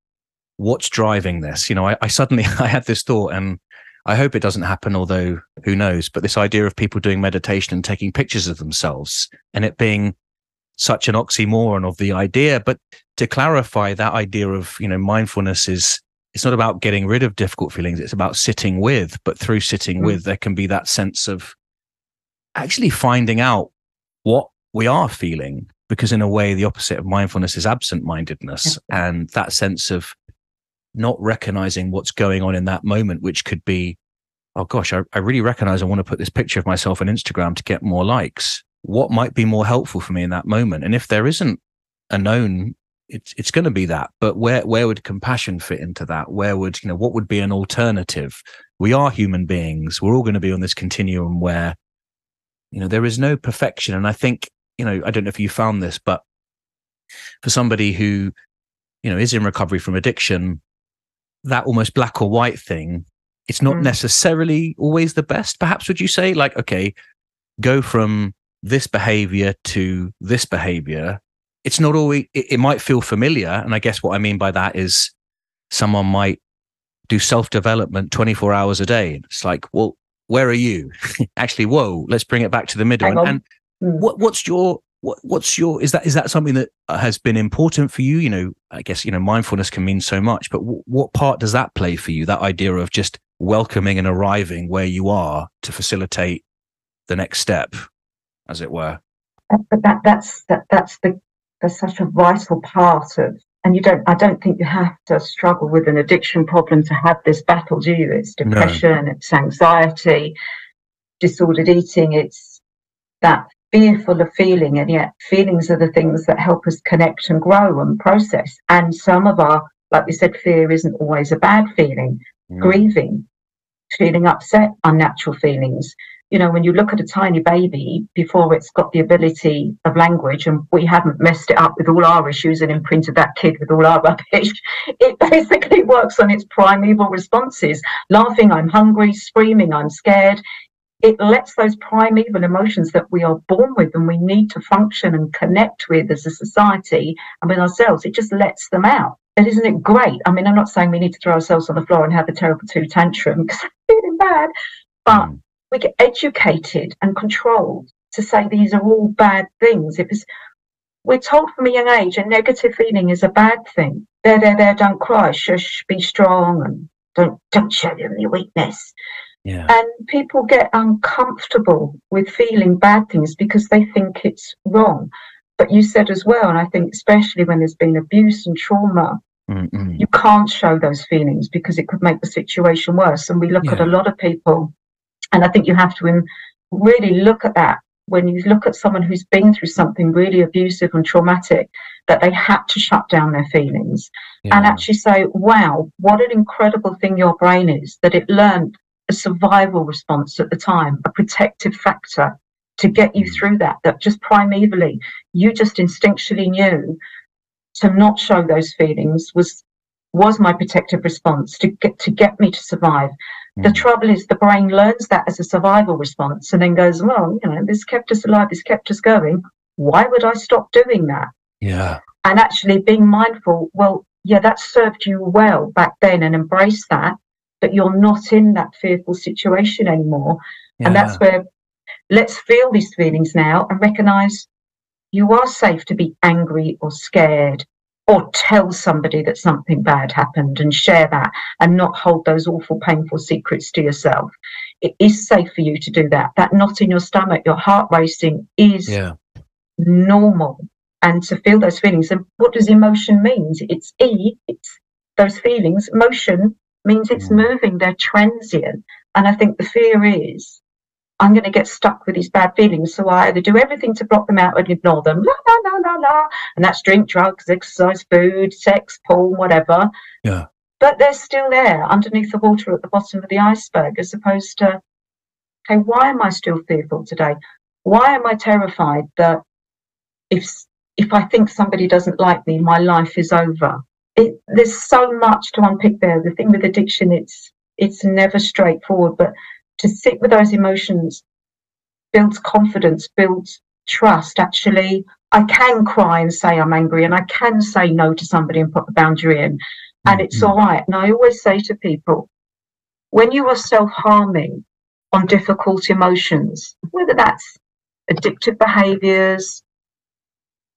Speaker 2: what's driving this. You know i, I suddenly *laughs* i had this thought and i hope it doesn't happen although who knows but this idea of people doing meditation and taking pictures of themselves and it being such an oxymoron of the idea. But to clarify that idea of you know mindfulness is it's not about getting rid of difficult feelings it's about sitting with but through sitting
Speaker 3: Mm.
Speaker 2: with there can be that sense of actually finding out what we are feeling because in a way the opposite of mindfulness is absent-mindedness and that sense of not recognizing what's going on in that moment which could be oh gosh I, I really recognize i want to put this picture of myself on instagram to get more likes. What might be more helpful for me in that moment? And if there isn't a known it's it's going to be that but where where would compassion fit into that? Where would you know what would be an alternative? We are human beings. We're all going to be on this continuum where you know there is no perfection. And i think you know i don't know if you found this but for somebody who you know is in recovery from addiction that almost black or white thing it's not mm. necessarily always the best perhaps would you say? Like okay go from this behavior to this behavior it's not always it, it might feel familiar and i guess what i mean by that is someone might do self-development 24 hours a day. It's like well where are you? *laughs* Actually whoa let's bring it back to the middle. And, and what, what's your what, what's your is that is that something that has been important for you? You know i guess you know mindfulness can mean so much but w- what part does that play for you? That idea of just welcoming and arriving where you are to facilitate the next step as it were.
Speaker 3: But that that's that, that's the such a vital part of and you don't i don't think you have to struggle with an addiction problem to have this battle do you it's depression no. it's anxiety disordered eating it's that fearful of feeling and yet feelings are the things that help us connect and grow and process and some of our like we said fear isn't always a bad feeling mm. grieving feeling upset unnatural feelings you know, when you look at a tiny baby before it's got the ability of language, and we haven't messed it up with all our issues and imprinted that kid with all our *laughs* rubbish, it basically works on its primeval responses laughing, I'm hungry, screaming, I'm scared. It lets those primeval emotions that we are born with and we need to function and connect with as a society and with ourselves, it just lets them out. And isn't it great? I mean, I'm not saying we need to throw ourselves on the floor and have a terrible two tantrum because *laughs* I'm feeling bad, but mm we get educated and controlled to say these are all bad things. It was we're told from a young age a negative feeling is a bad thing. There, there, there, don't cry, shush, be strong and don't don't show them your weakness.
Speaker 2: Yeah.
Speaker 3: And people get uncomfortable with feeling bad things because they think it's wrong. But you said as well, and I think especially when there's been abuse and trauma, Mm-mm. you can't show those feelings because it could make the situation worse. And we look yeah. at a lot of people and I think you have to really look at that when you look at someone who's been through something really abusive and traumatic, that they had to shut down their feelings yeah. and actually say, wow, what an incredible thing your brain is, that it learned a survival response at the time, a protective factor to get you mm. through that, that just primevally you just instinctually knew to not show those feelings was was my protective response to get to get me to survive the mm. trouble is the brain learns that as a survival response and then goes, well, you know, this kept us alive, this kept us going. Why would I stop doing that?
Speaker 2: Yeah.
Speaker 3: And actually being mindful, well, yeah, that served you well back then and embrace that, but you're not in that fearful situation anymore. Yeah. And that's where let's feel these feelings now and recognize you are safe to be angry or scared or tell somebody that something bad happened and share that and not hold those awful, painful secrets to yourself. It is safe for you to do that. That knot in your stomach, your heart racing is yeah. normal. And to feel those feelings. And what does emotion mean? It's E, it's those feelings. Motion means it's mm. moving, they're transient. And I think the fear is I'm going to get stuck with these bad feelings. So I either do everything to block them out and ignore them, la, la, la, la, la, and that's drink, drugs, exercise, food, sex, porn, whatever.
Speaker 2: Yeah.
Speaker 3: But they're still there underneath the water at the bottom of the iceberg, as opposed to, okay, why am I still fearful today? Why am I terrified that if if I think somebody doesn't like me, my life is over? It, there's so much to unpick there. The thing with addiction, it's it's never straightforward, but to sit with those emotions builds confidence, builds trust. Actually, I can cry and say I'm angry, and I can say no to somebody and put the boundary in, and it's mm-hmm. all right. And I always say to people, when you are self harming on difficult emotions, whether that's addictive behaviors,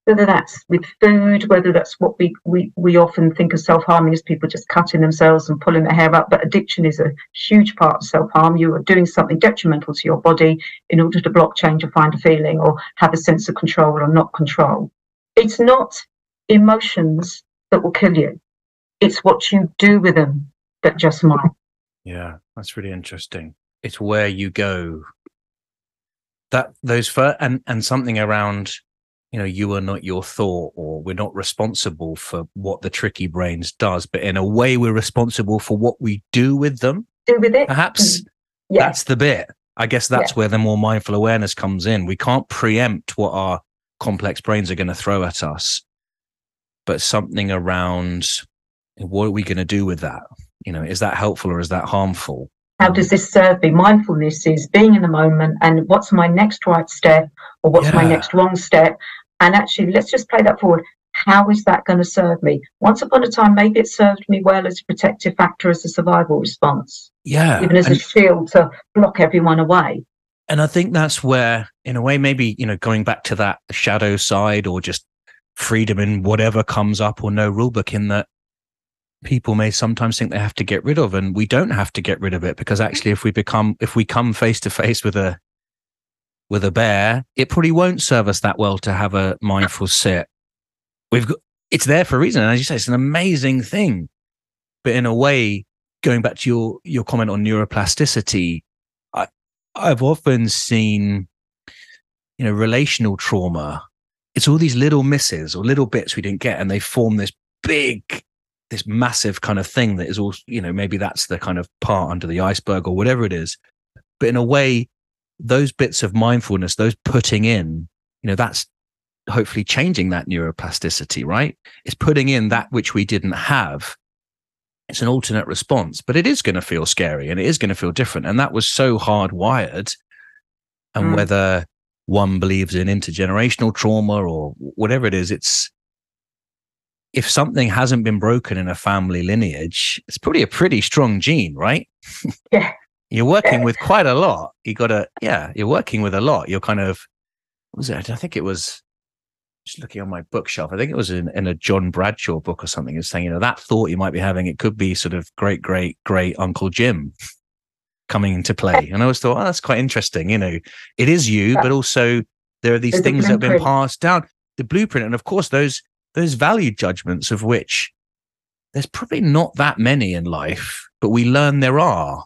Speaker 3: whether that's with food, whether that's what we, we, we often think of self harming as people just cutting themselves and pulling their hair up. But addiction is a huge part of self harm. You are doing something detrimental to your body in order to block change or find a feeling or have a sense of control or not control. it's not emotions that will kill you. It's what you do with them that just might.
Speaker 2: Yeah, that's really interesting. It's where you go. That those first and and something around, you know, you are not your thought, or we're not responsible for what the tricky brains does, but in a way, we're responsible for what we do with them.
Speaker 3: Do with it.
Speaker 2: Perhaps mm. yeah. that's the bit. I guess that's yeah. where the more mindful awareness comes in. We can't preempt what our complex brains are going to throw at us, but something around what are we going to do with that? You know, is that helpful or is that harmful?
Speaker 3: How does this serve me? Mindfulness is being in the moment and what's my next right step or what's yeah. my next wrong step? And actually, let's just play that forward. How is that going to serve me? Once upon a time, maybe it served me well as a protective factor, as a survival response.
Speaker 2: Yeah.
Speaker 3: Even as and, a shield to block everyone away.
Speaker 2: And I think that's where, in a way, maybe, you know, going back to that shadow side or just freedom in whatever comes up or no rulebook in that people may sometimes think they have to get rid of and we don't have to get rid of it because mm-hmm. actually if we become if we come face to face with a with a bear it probably won't serve us that well to have a mindful sit. We've got it's there for a reason and as you say it's an amazing thing. But in a way going back to your your comment on neuroplasticity i i've often seen you know relational trauma. It's all these little misses or little bits we didn't get and they form this big this massive kind of thing that is all you know maybe that's the kind of part under the iceberg or whatever it is. But in a way those bits of mindfulness those putting in you know that's hopefully changing that neuroplasticity right it's putting in that which we didn't have it's an alternate response but it is going to feel scary and it is going to feel different and that was so hardwired and mm. whether one believes in intergenerational trauma or whatever it is it's if something hasn't been broken in a family lineage, it's probably a pretty strong gene, right?
Speaker 3: Yeah.
Speaker 2: You're working yeah. with *laughs* quite a lot. You got to, yeah, you're working with a lot. You're kind of, was it? I think it was just looking on my bookshelf. I think it was in, in a John Bradshaw book or something. It's saying, you know, that thought you might be having, it could be sort of great, great, great Uncle Jim *laughs* coming into play. And I always thought, oh, that's quite interesting. You know, it is you, but also there are these There's things that have been passed down. The blueprint, and of course, those those value judgments of which there's probably not that many in life, but we learn there are.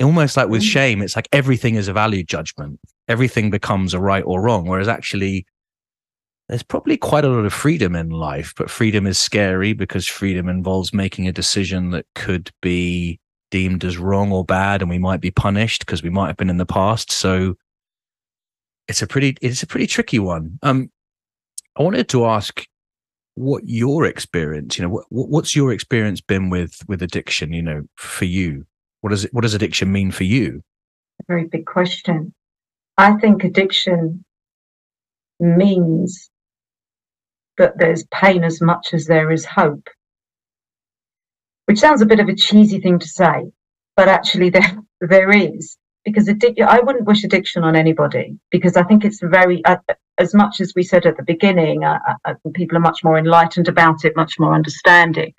Speaker 2: Almost like with mm. shame, it's like everything is a value judgment. Everything becomes a right or wrong. Whereas actually, there's probably quite a lot of freedom in life, but freedom is scary because freedom involves making a decision that could be deemed as wrong or bad, and we might be punished because we might have been in the past. So it's a pretty it's a pretty tricky one. Um, I wanted to ask what your experience you know what, what's your experience been with with addiction you know for you what does it what does addiction mean for you?
Speaker 3: A very big question. I think addiction means that there's pain as much as there is hope which sounds a bit of a cheesy thing to say but actually there *laughs* there is because addiction i wouldn't wish addiction on anybody because i think it's very uh, as much as we said at the beginning uh, uh, uh, people are much more enlightened about it much more understanding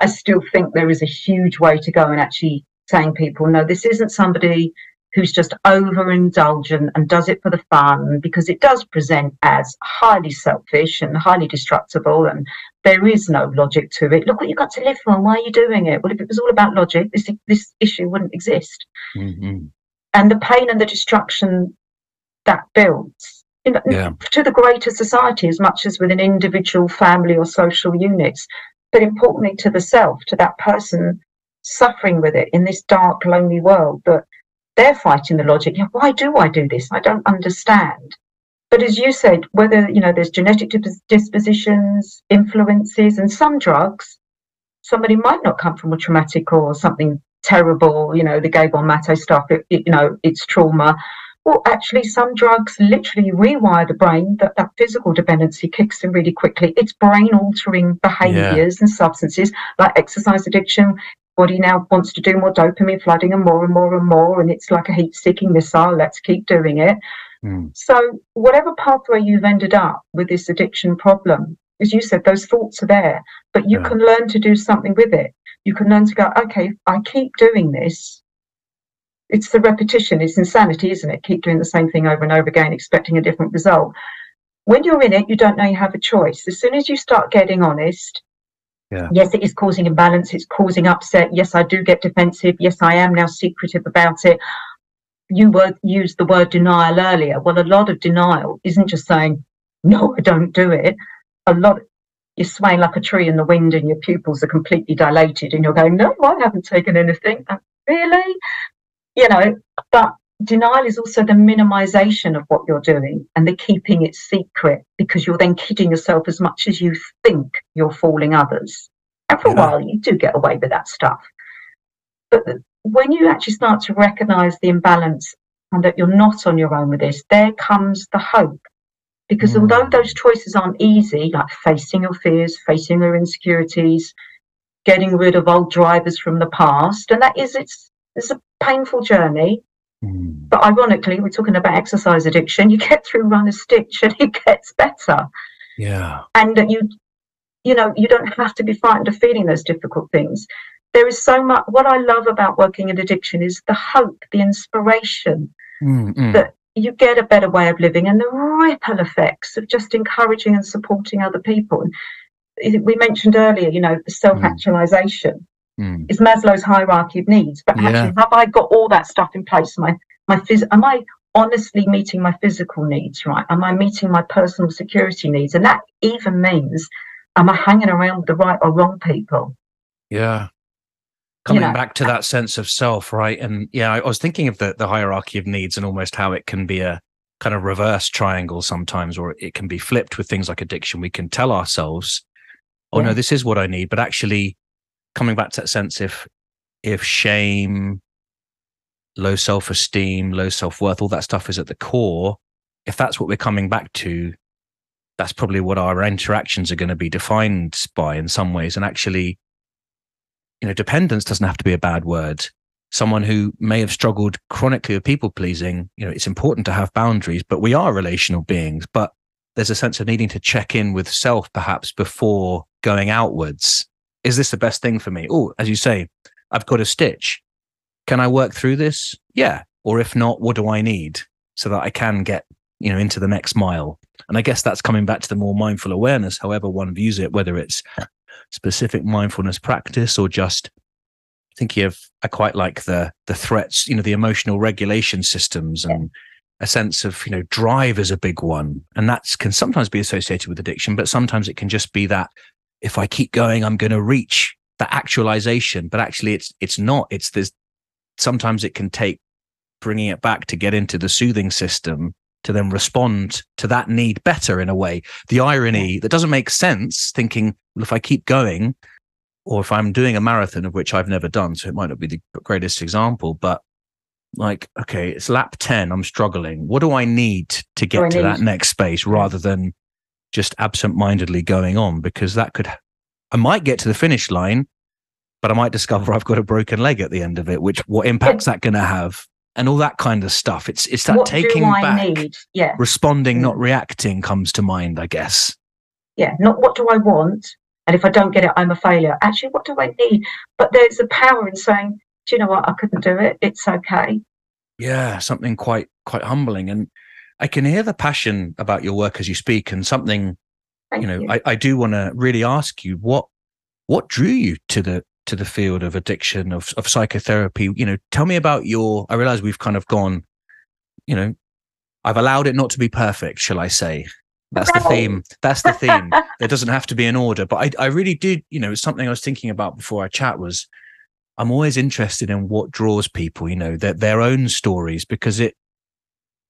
Speaker 3: i still think there is a huge way to go in actually saying people no this isn't somebody who's just overindulgent and does it for the fun because it does present as highly selfish and highly destructible and there is no logic to it. Look what you've got to live for. Why are you doing it? Well if it was all about logic this this issue wouldn't exist. Mm-hmm. And the pain and the destruction that builds you know, yeah. to the greater society as much as within individual family or social units but importantly to the self to that person suffering with it in this dark lonely world that they're fighting the logic yeah, why do i do this i don't understand but as you said whether you know there's genetic dispositions influences and some drugs somebody might not come from a traumatic or something terrible, you know, the Gabor Mate stuff, it, it, you know, it's trauma. Well, actually, some drugs literally rewire the brain that that physical dependency kicks in really quickly. It's brain altering behaviors yeah. and substances like exercise addiction. Body now wants to do more dopamine flooding and more and more and more. And it's like a heat seeking missile. Let's keep doing it. Mm. So, whatever pathway you've ended up with this addiction problem, as you said, those thoughts are there, but you yeah. can learn to do something with it you can learn to go, okay, I keep doing this. It's the repetition, it's insanity, isn't it? Keep doing the same thing over and over again, expecting a different result. when you're in it, you don't know you have a choice. As soon as you start getting honest,
Speaker 2: yeah.
Speaker 3: yes, it is causing imbalance, it's causing upset. Yes, I do get defensive. Yes, I am now secretive about it. You were used the word denial earlier. Well, a lot of denial isn't just saying, no, I don't do it. A lot you're swaying like a tree in the wind and your pupils are completely dilated and you're going, No, I haven't taken anything. Really? You know, but denial is also the minimization of what you're doing and the keeping it secret because you're then kidding yourself as much as you think you're fooling others. And for yeah. a while, you do get away with that stuff. But when you actually start to recognize the imbalance and that you're not on your own with this, there comes the hope. Because mm. although those choices aren't easy, like facing your fears, facing your insecurities, getting rid of old drivers from the past, and that is it's it's a painful journey Mm. But ironically, we're talking about exercise addiction. You get through run a stitch and *laughs* it gets better.
Speaker 2: Yeah.
Speaker 3: And that you, you know, you don't have to be frightened of feeling those difficult things. There is so much. What I love about working in addiction is the hope, the inspiration mm that you get a better way of living, and the ripple effects of just encouraging and supporting other people. We mentioned earlier, you know, self-actualization mm. is Maslow's hierarchy of needs. But actually, yeah. have I got all that stuff in place? My my phys- am I honestly meeting my physical needs? Right? Am I meeting my personal security needs? And that even means, am I hanging around with the right or wrong people?
Speaker 2: Yeah. Coming you know, back to that sense of self, right? And yeah, I was thinking of the, the hierarchy of needs and almost how it can be a kind of reverse triangle sometimes, or it can be flipped with things like addiction. We can tell ourselves, oh yeah. no, this is what I need. But actually, coming back to that sense if if shame low self-esteem low self-worth all that stuff is at the core if that's what we're coming back to that's probably what our interactions are going to be defined by in some ways. And actually you know dependence doesn't have to be a bad word. Someone who may have struggled chronically with people pleasing you know it's important to have boundaries but we are relational beings. But there's a sense of needing to check in with self perhaps before going outwards is this the best thing for me? Oh, as you say, I've got a stitch. Can I work through this? Yeah. Or if not, what do I need so that I can get, you know, into the next mile? And I guess that's coming back to the more mindful awareness, however one views it, whether it's specific mindfulness practice or just thinking of I quite like the the threats, you know, the emotional regulation systems and a sense of, you know, drive is a big one. And that can sometimes be associated with addiction, but sometimes it can just be that if I keep going, I'm going to reach the actualization. But actually, it's it's not. It's this. Sometimes it can take bringing it back to get into the soothing system to then respond to that need better in a way. The irony that doesn't make sense. Thinking, well, if I keep going, or if I'm doing a marathon of which I've never done, so it might not be the greatest example, but like, okay, it's lap 10, I'm struggling. What do I need to get to need? that next space rather than just absent-mindedly going on because that could I might get to the finish line, but I might discover hmm. I've got a broken leg at the end of it. Which what impact's that going to have, and all that kind of stuff. It's it's that
Speaker 3: what
Speaker 2: taking back,
Speaker 3: need? yeah,
Speaker 2: responding, not hmm. reacting, comes to mind. I guess.
Speaker 3: Yeah, not what do I want, and if I don't get it, I'm a failure. Actually, what do I need? But there's a power in saying, do you know what? I couldn't do it. It's okay.
Speaker 2: Yeah, something quite quite humbling, and I can hear the passion about your work as you speak, and something, Thank you know, you. I, I do want to really ask you what what drew you to the to the field of addiction of of psychotherapy. You know, tell me about your. I realize we've kind of gone, you know, I've allowed it not to be perfect, shall I say? That's the theme. That's the theme. there doesn't have to be an order, but I I really did. You know, it's something I was thinking about before our chat was. I'm always interested in what draws people, you know, their their own stories because it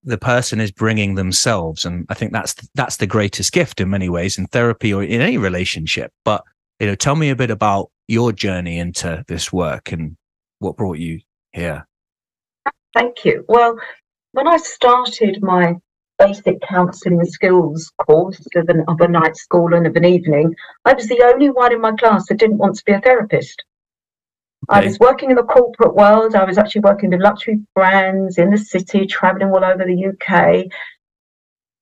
Speaker 2: the person is bringing themselves. And i think that's that's the greatest gift in many ways in therapy or in any relationship. But you know tell me a bit about your journey into this work and what brought you here.
Speaker 3: Thank you. Well when i started my basic counselling skills course of, an, of a night school and of an evening i was the only one in my class that didn't want to be a therapist Okay. I was working in the corporate world. I was actually working with luxury brands in the city, traveling all over the UK.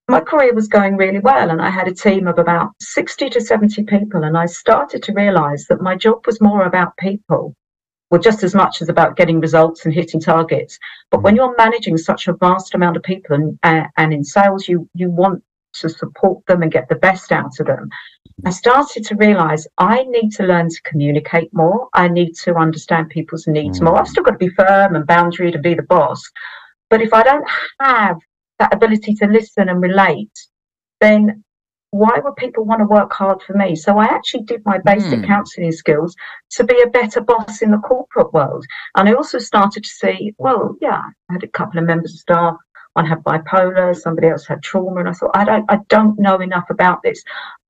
Speaker 3: My career was going really well, and I had a team of about 60 to 70 people. And I started to realize that my job was more about people, well, just as much as about getting results and hitting targets. But when mm. you're managing such a vast amount of people and, uh, and in sales, you, you want to support them and get the best out of them, I started to realize I need to learn to communicate more. I need to understand people's needs more. I've still got to be firm and boundary to be the boss. But if I don't have that ability to listen and relate, then why would people want to work hard for me? So I actually did my basic mm. counselling skills to be a better boss in the corporate world. And I also started to see, well, yeah, I had a couple of members of staff. One had bipolar, somebody else had trauma, and I thought, I don't, I don't know enough about this.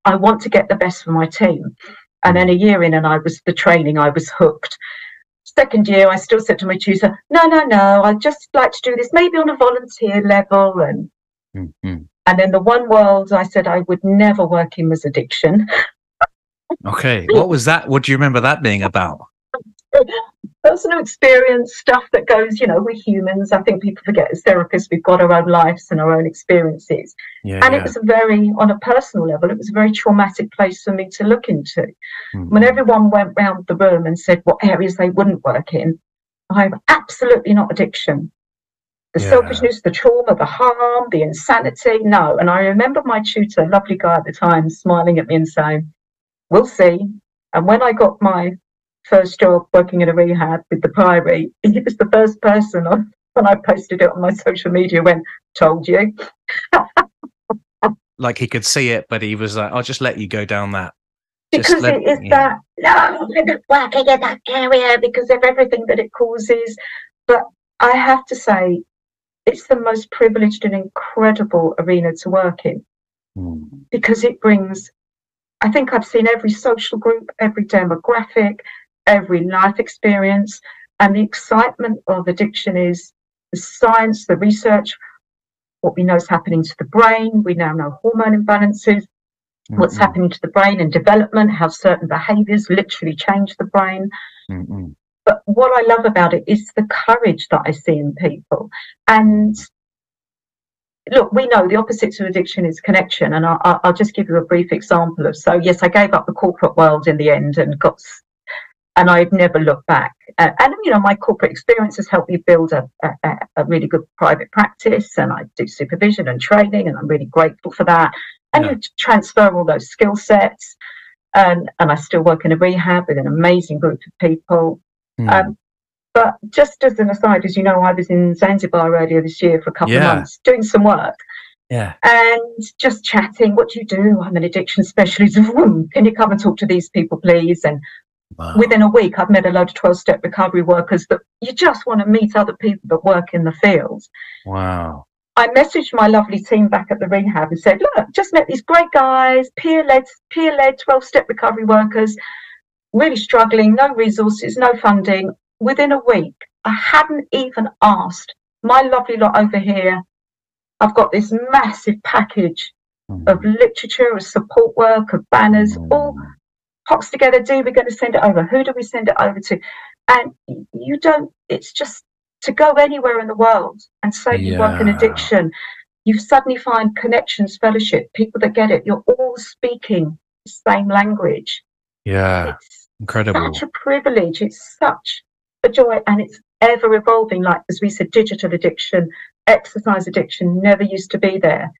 Speaker 3: I want to get the best for my team. And then a year in, and I was the training, I was hooked. Second year, I still said to my tutor, no, no, no, I'd just like to do this maybe on a volunteer level. And mm-hmm. and then the one world I said I would never work in was addiction.
Speaker 2: okay. What was that? What do you remember that being about? *laughs*
Speaker 3: personal experience stuff that goes, you know, we're humans. I think people forget as therapists, we've got our own lives and our own experiences. Yeah, and yeah. it was a very, on a personal level, it was a very traumatic place for me to look into. Mm-hmm. When everyone went round the room and said what areas they wouldn't work in, I'm absolutely not addiction. The yeah. selfishness, the trauma, the harm, the insanity, no. And I remember my tutor, lovely guy at the time, smiling at me and saying, We'll see. And when I got my first job working in a rehab with the Priory, he was the first person on, when I posted it on my social media when told you. *laughs*
Speaker 2: like he could see it, but he was like, I'll just let you go down that.
Speaker 3: Because let, it is yeah. that, no, I'm not working in that area because of everything that it causes. But I have to say, it's the most privileged and incredible arena to work in mm. because it brings I think I've seen every social group, every demographic, every life experience. And the excitement of addiction is the science, the research, what we know is happening to the brain. We now know hormone imbalances, mm-hmm. what's happening to the brain and development, how certain behaviors literally change the brain. Mm-hmm. But what I love about it is the courage that I see in people. And look, we know the opposite to addiction is connection. And I'll, I'll, just give you a brief example of so, yes, I gave up the corporate world in the end and got and I've never looked back. Uh, and you know, my corporate experience has helped me build a, a, a, really good private practice, and I do supervision and training, and I'm really grateful for that. And yeah. you transfer all those skill sets, and and I still work in a rehab with an amazing group of people. Mm. Um, but just as an aside, as you know, I was in Zanzibar earlier this year for a couple yeah. of months doing some work.
Speaker 2: Yeah.
Speaker 3: And just chatting, what do you do? I'm an addiction specialist. *laughs* Can you come and talk to these people, please? And Wow. Within a week, I've met a load of 12 step recovery workers that you just want to meet other people that work in the field.
Speaker 2: Wow.
Speaker 3: I messaged my lovely team back at the rehab and said, Look, just met these great guys, peer led, peer led 12 step recovery workers, really struggling, no resources, no funding. Within a week, I hadn't even asked my lovely lot over here. I've got this massive package mm. of literature, of support work, of banners, mm. all pops together, do we're going to send it over? Who do we send it over to? And you don't, it's just to go anywhere in the world and say yeah. you work in addiction, you suddenly find connections, fellowship, people that get it. You're all speaking the same language.
Speaker 2: Yeah. It's incredible.
Speaker 3: Such a privilege. It's such a joy. And it's ever evolving. Like, as we said, digital addiction, exercise addiction never used to be there.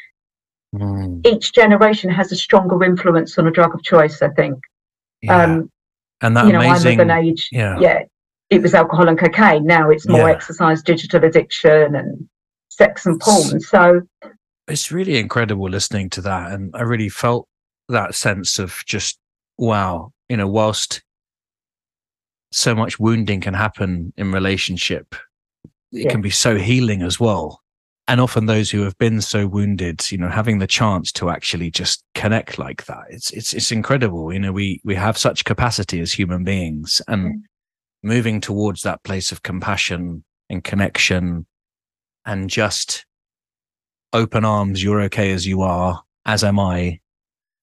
Speaker 3: Mm. Each generation has a stronger influence on a drug of choice, I think.
Speaker 2: Yeah. Um, and that you know, amazing,
Speaker 3: I'm of an age. Yeah. yeah, it was alcohol and cocaine. Now it's more yeah. exercise, digital addiction, and sex and porn. So
Speaker 2: it's really incredible listening to that, and I really felt that sense of just wow. You know, whilst so much wounding can happen in relationship, it yeah. can be so healing as well and often those who have been so wounded you know having the chance to actually just connect like that it's it's it's incredible. You know we we have such capacity as human beings and mm. moving towards that place of compassion and connection and just open arms you're okay as you are as am i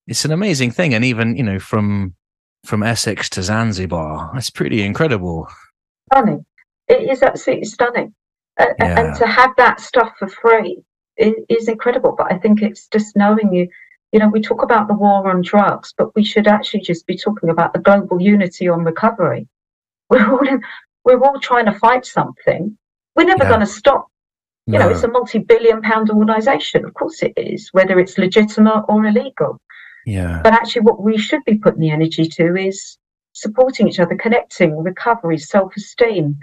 Speaker 2: it's an amazing thing. And even you know from from essex to zanzibar it's pretty incredible.
Speaker 3: Stunning. It is absolutely stunning yeah. and to have that stuff for free is, is incredible. But I think it's just knowing you. You know, we talk about the war on drugs, but we should actually just be talking about the global unity on recovery. *laughs* We're all in, we're all trying to fight something. We're never yeah. going to stop You know, it's a multi billion pound organisation. Of course it is, whether it's legitimate or illegal.
Speaker 2: Yeah.
Speaker 3: But actually, what we should be putting the energy to is supporting each other, connecting, recovery, self esteem,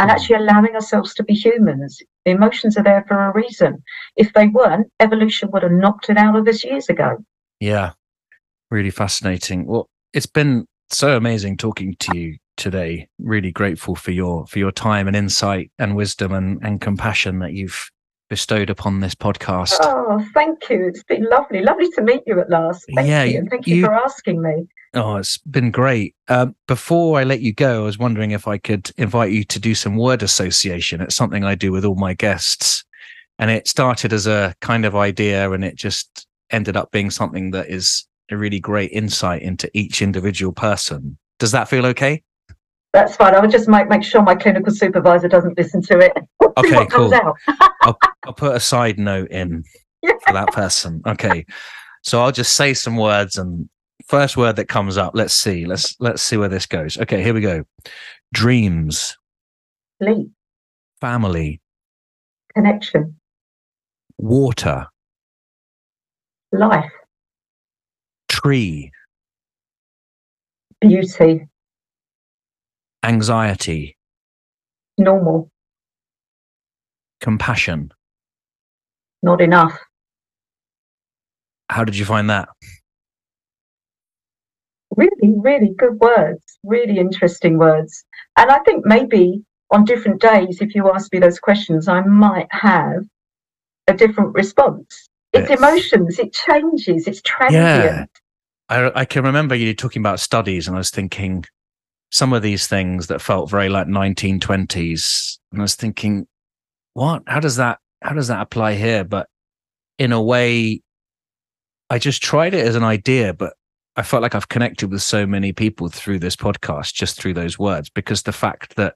Speaker 3: and
Speaker 2: Mm.
Speaker 3: actually allowing ourselves to be humans. The emotions are there for a reason. If they weren't, evolution would have knocked it out of us years ago.
Speaker 2: Yeah. Really fascinating. Well, it's been so amazing talking to you today. Really grateful for your for your time and insight and wisdom and, and compassion that you've bestowed upon this podcast.
Speaker 3: Oh, thank you. It's been lovely. Lovely to meet you at last. Thank
Speaker 2: Yeah,
Speaker 3: you. And thank you,
Speaker 2: you-
Speaker 3: for asking me.
Speaker 2: Oh, it's been great. Um, before I let you go, I was wondering if I could invite you to do some word association. It's something I do with all my guests. And it started as a kind of idea and it just ended up being something that is a really great insight into each individual person. Does that feel okay?
Speaker 3: That's fine. I would just make, make sure my clinical supervisor doesn't listen to it. *laughs*
Speaker 2: Okay, cool. *laughs* I'll, I'll put a side note in for that person. Okay. So I'll just say some words and first word that comes up. Let's see. Let's let's see where this goes. Okay, here we go. Dreams,
Speaker 3: Sleep,
Speaker 2: family,
Speaker 3: connection,
Speaker 2: water,
Speaker 3: life,
Speaker 2: tree,
Speaker 3: beauty,
Speaker 2: anxiety,
Speaker 3: normal,
Speaker 2: compassion.
Speaker 3: not enough.
Speaker 2: How did you find that?
Speaker 3: Really, really good words, really interesting words. And I think maybe on different days, if you ask me those questions, I might have a different response. It's
Speaker 2: Yes.
Speaker 3: emotions, it changes, it's transient.
Speaker 2: I, I can remember you talking about studies, and I was thinking some of these things that felt very like 1920s, and I was thinking, what? How does that? How does that apply here? But in a way, I just tried it as an idea, but I felt like I've connected with so many people through this podcast, just through those words, because the fact that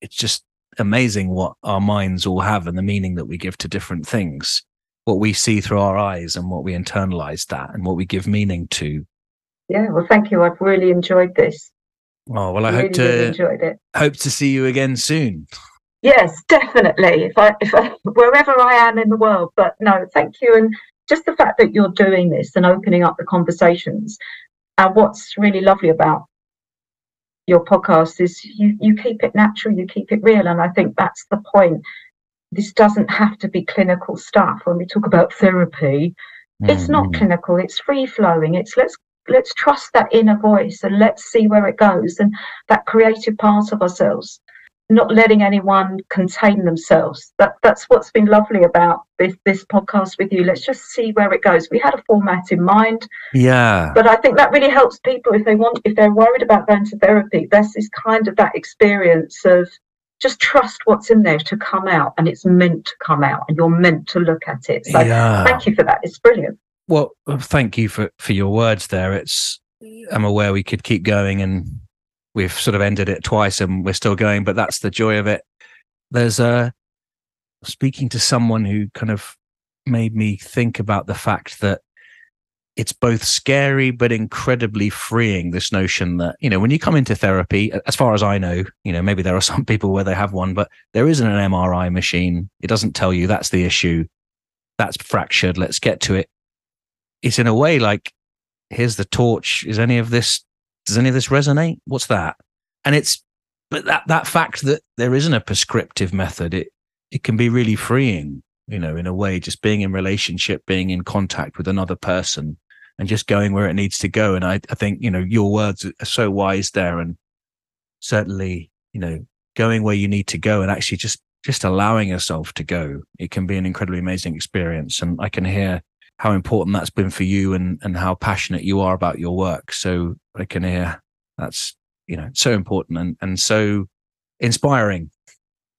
Speaker 2: it's just amazing what our minds all have and the meaning that we give to different things what we see through our eyes and what we internalize that and what we give meaning to.
Speaker 3: Yeah, well, thank you. I've really enjoyed this.
Speaker 2: Oh well, I
Speaker 3: really,
Speaker 2: hope
Speaker 3: really
Speaker 2: to
Speaker 3: enjoyed it.
Speaker 2: hope to see you again soon.
Speaker 3: Yes, definitely. If I, if I, wherever I am in the world, but no, thank you. And just the fact that you're doing this and opening up the conversations. And what's really lovely about your podcast is you, you keep it natural, you keep it real. And I think that's the point. This doesn't have to be clinical stuff. When we talk about therapy, it's not
Speaker 2: Mhm.
Speaker 3: clinical, it's free flowing. It's let's let's trust that inner voice and let's see where it goes and that creative part of ourselves not letting anyone contain themselves. That that's what's been lovely about this this podcast with you. Let's just see where it goes. We had a format in mind,
Speaker 2: Yeah,
Speaker 3: but I think that really helps people if they want if they're worried about going to therapy. This is kind of that experience of just trust what's in there to come out and it's meant to come out and you're meant to look at it. So
Speaker 2: yeah.
Speaker 3: thank you for that. It's brilliant.
Speaker 2: Well, thank you for for your words there. It's I'm aware we could keep going and we've sort of ended it twice and we're still going, but that's the joy of it. There's a speaking to someone who kind of made me think about the fact that it's both scary but incredibly freeing this notion that you know when you come into therapy as far as i know you know maybe there are *laughs* some people where they have one but there isn't an mri machine. It doesn't tell you that's the issue. That's fractured. Let's get to it. It's in a way like here's the torch. Is any of this does any of this resonate? What's that? And it's but that that fact that there isn't a prescriptive method it it can be really freeing you know in a way just being in relationship being in contact with another person and just going where it needs to go. And i, I think you know your words are so wise there and certainly you know going where you need to go and actually just just allowing yourself to go. It can be an incredibly amazing experience and i can hear how important that's been for you and and how passionate you are about your work. So i can hear that's you know so important and and so inspiring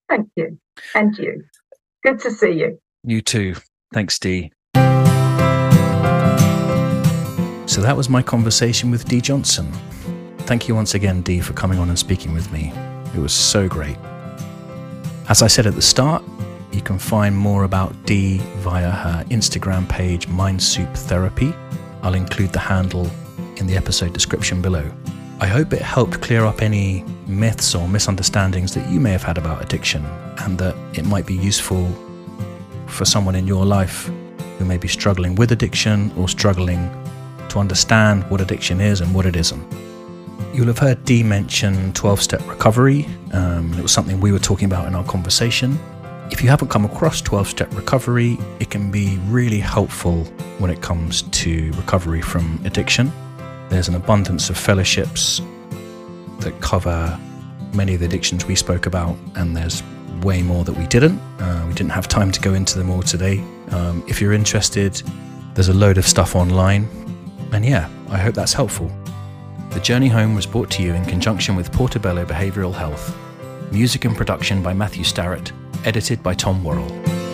Speaker 3: Thank you. And you. Good to see you.
Speaker 2: you too thanks dee so that was my conversation with dee johnson thank you once again dee for coming on and speaking with me it was so great as i said at the start you can find more about Dee via her Instagram page, Mind Soup Therapy. I'll include the handle in the episode description below. I hope it helped clear up any myths or misunderstandings that you may have had about addiction and that it might be useful for someone in your life who may be struggling with addiction or struggling to understand what addiction is and what it isn't. You'll have heard Dee mention 12 step recovery. Um, it was something we were talking about in our conversation. If you haven't come across 12 step recovery, it can be really helpful when it comes to recovery from addiction. There's an abundance of fellowships that cover many of the addictions we spoke about, and there's way more that we didn't. Uh, we didn't have time to go into them all today. Um, if you're interested, there's a load of stuff online. And yeah, I hope that's helpful. The Journey Home was brought to you in conjunction with Portobello Behavioural Health. Music and production by Matthew Starrett, edited by Tom Worrell.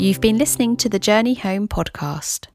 Speaker 1: You've been listening to the Journey Home podcast.